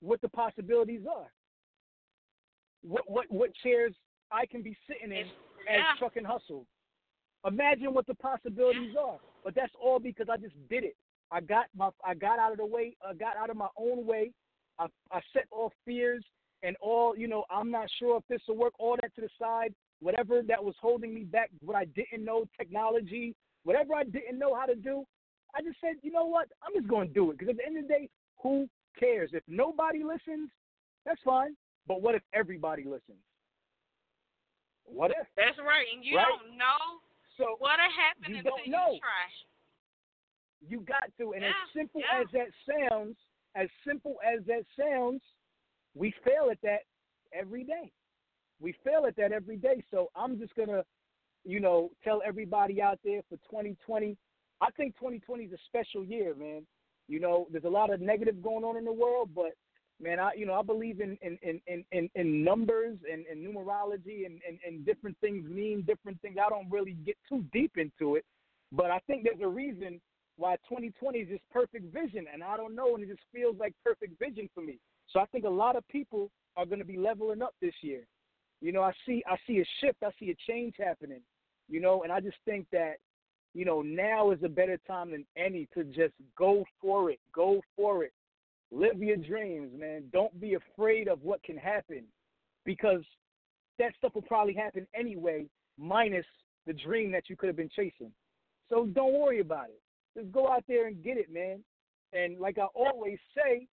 what the possibilities are. What what what chairs I can be sitting in as yeah. Truck N Hustle. Imagine what the possibilities are. But that's all because I just did it. I got my I got out of the way. I got out of my own way. I I set off fears and all you know. I'm not sure if this will work. All that to the side. Whatever that was holding me back, what I didn't know, technology, whatever I didn't know how to do, I just said, you know what? I'm just going to do it because at the end of the day, who cares? If nobody listens, that's fine. But what if everybody listens? What if? That's right, and you Right? don't know So what'll happen You until don't you know. try. You got to. And as simple yeah. as that sounds, as simple as that sounds, we fail at that every day. We fail at that every day. So I'm just gonna, you know, tell everybody out there for 2020. I think 2020 is a special year, man. You know, there's a lot of negative going on in the world, but man, I you know I believe in in in in, in, numbers and, and numerology and, and and different things mean different things. I don't really get too deep into it, but I think there's a reason why 2020 is just perfect vision, and I don't know, and it just feels like perfect vision for me. So I think a lot of people are going to be leveling up this year. You know, I see I see a shift, I see a change happening. You know, and I just think that you know now is a better time than any to just go for it, go for it, live your dreams, man. Don't be afraid of what can happen, because that stuff will probably happen anyway, minus the dream that you could have been chasing. So don't worry about it. Just go out there and get it, man. And like I always say,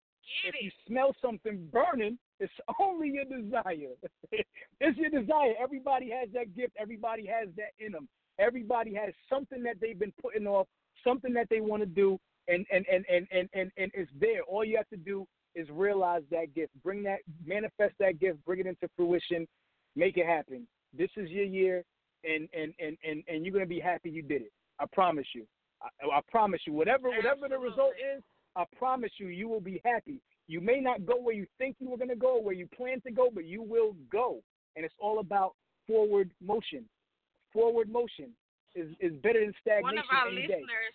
Get if you smell something burning, it's only your desire. it's your desire. Everybody has that gift. Everybody has that in them. Everybody has something that they've been putting off, something that they want to do, and and, and, and, and and and it's there. All you have to do is realize that gift, bring that, manifest that gift, bring it into fruition, make it happen. This is your year, and and and and, and you're gonna be happy you did it. I promise you. I, I promise you. Whatever whatever the result is, I promise you, you will be happy. You may not go where you think you were going to go, where you plan to go, but you will go. And it's all about forward motion. Forward motion is, is better than stagnation. One of our listeners,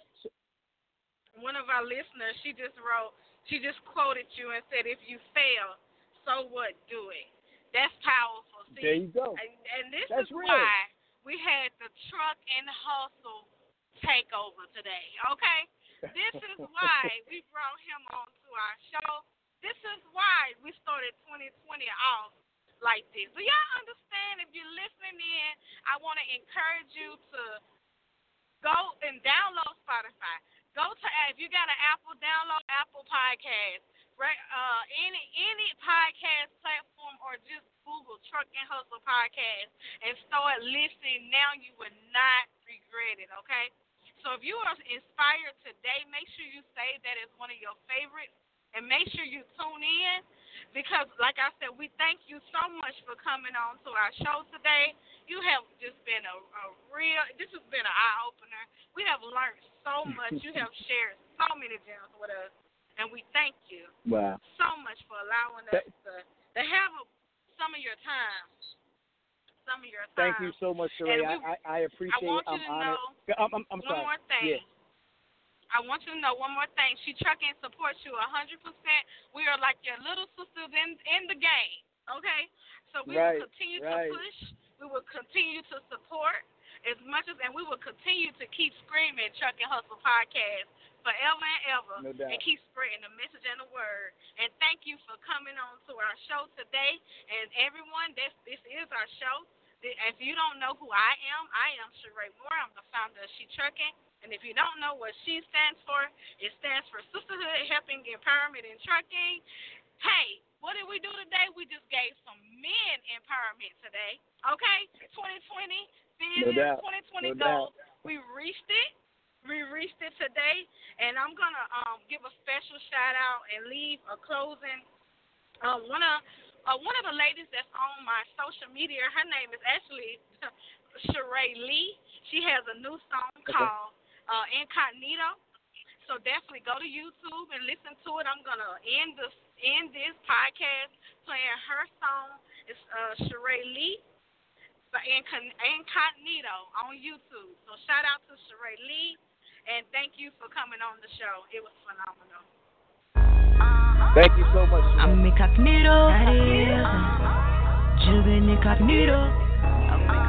one of our listeners, she just wrote, she just quoted you and said, "If you fail, so what? Do it." That's powerful. See, There you go. and, and this That's is real. why we had the Truck N Hustle takeover today. Okay, this is why we brought him on to our show. This is why we started 2020 off like this. Do y'all understand? If you're listening in, I want to encourage you to go and download Spotify. Go to if you got an Apple, download Apple Podcast. Uh, any any podcast platform or just Google Truck N Hustle Podcast and start listening. Now you will not regret it. Okay. So if you are inspired today, make sure you save that as one of your favorites and make sure you tune in because, like I said, we thank you so much for coming on to our show today. You have just been a, a real, this has been an eye opener. We have learned so much. You have shared so many gems with us, and we thank you Wow. so much for allowing us to, to have a, some of your time. Some of your time. Thank you so much, Sheree. I, I, I appreciate I want it. you I'm to honored. know I'm, I'm, I'm one sorry. more thing. Yeah. I want you to know one more thing. She trucking supports you a hundred percent. We are like your little sisters in in the game. Okay? So we Right, will continue right. to push. We will continue to support as much as and we will continue to keep screaming Truck N Hustle Podcast forever and ever No doubt. and keep spreading the message and the word. And thank you you for coming on to our show today. And everyone, this this is our show. If you don't know who I am, I am Sheree Moore. I'm the founder of She Trucking. And if you don't know what she stands for, it stands for Sisterhood Helping Empowerment in Trucking. Hey, what did we do today? We just gave some men empowerment today. Okay? 2020 vision, no 2020 no goals. We reached it. We reached it today. And I'm going to um, give a special shout out and leave a closing. Uh, one of uh, one of the ladies that's on my social media, her name is actually Sheree Lee. She has a new song okay. called uh, Incognito. So definitely go to YouTube and listen to it. I'm gonna end this end this podcast playing her song. It's uh, Sheree Lee, but Incognito on YouTube. So shout out to Sheree Lee, and thank you for coming on the show. It was phenomenal. Thank you so much. I'm incognito. That is. Juvenile incognito.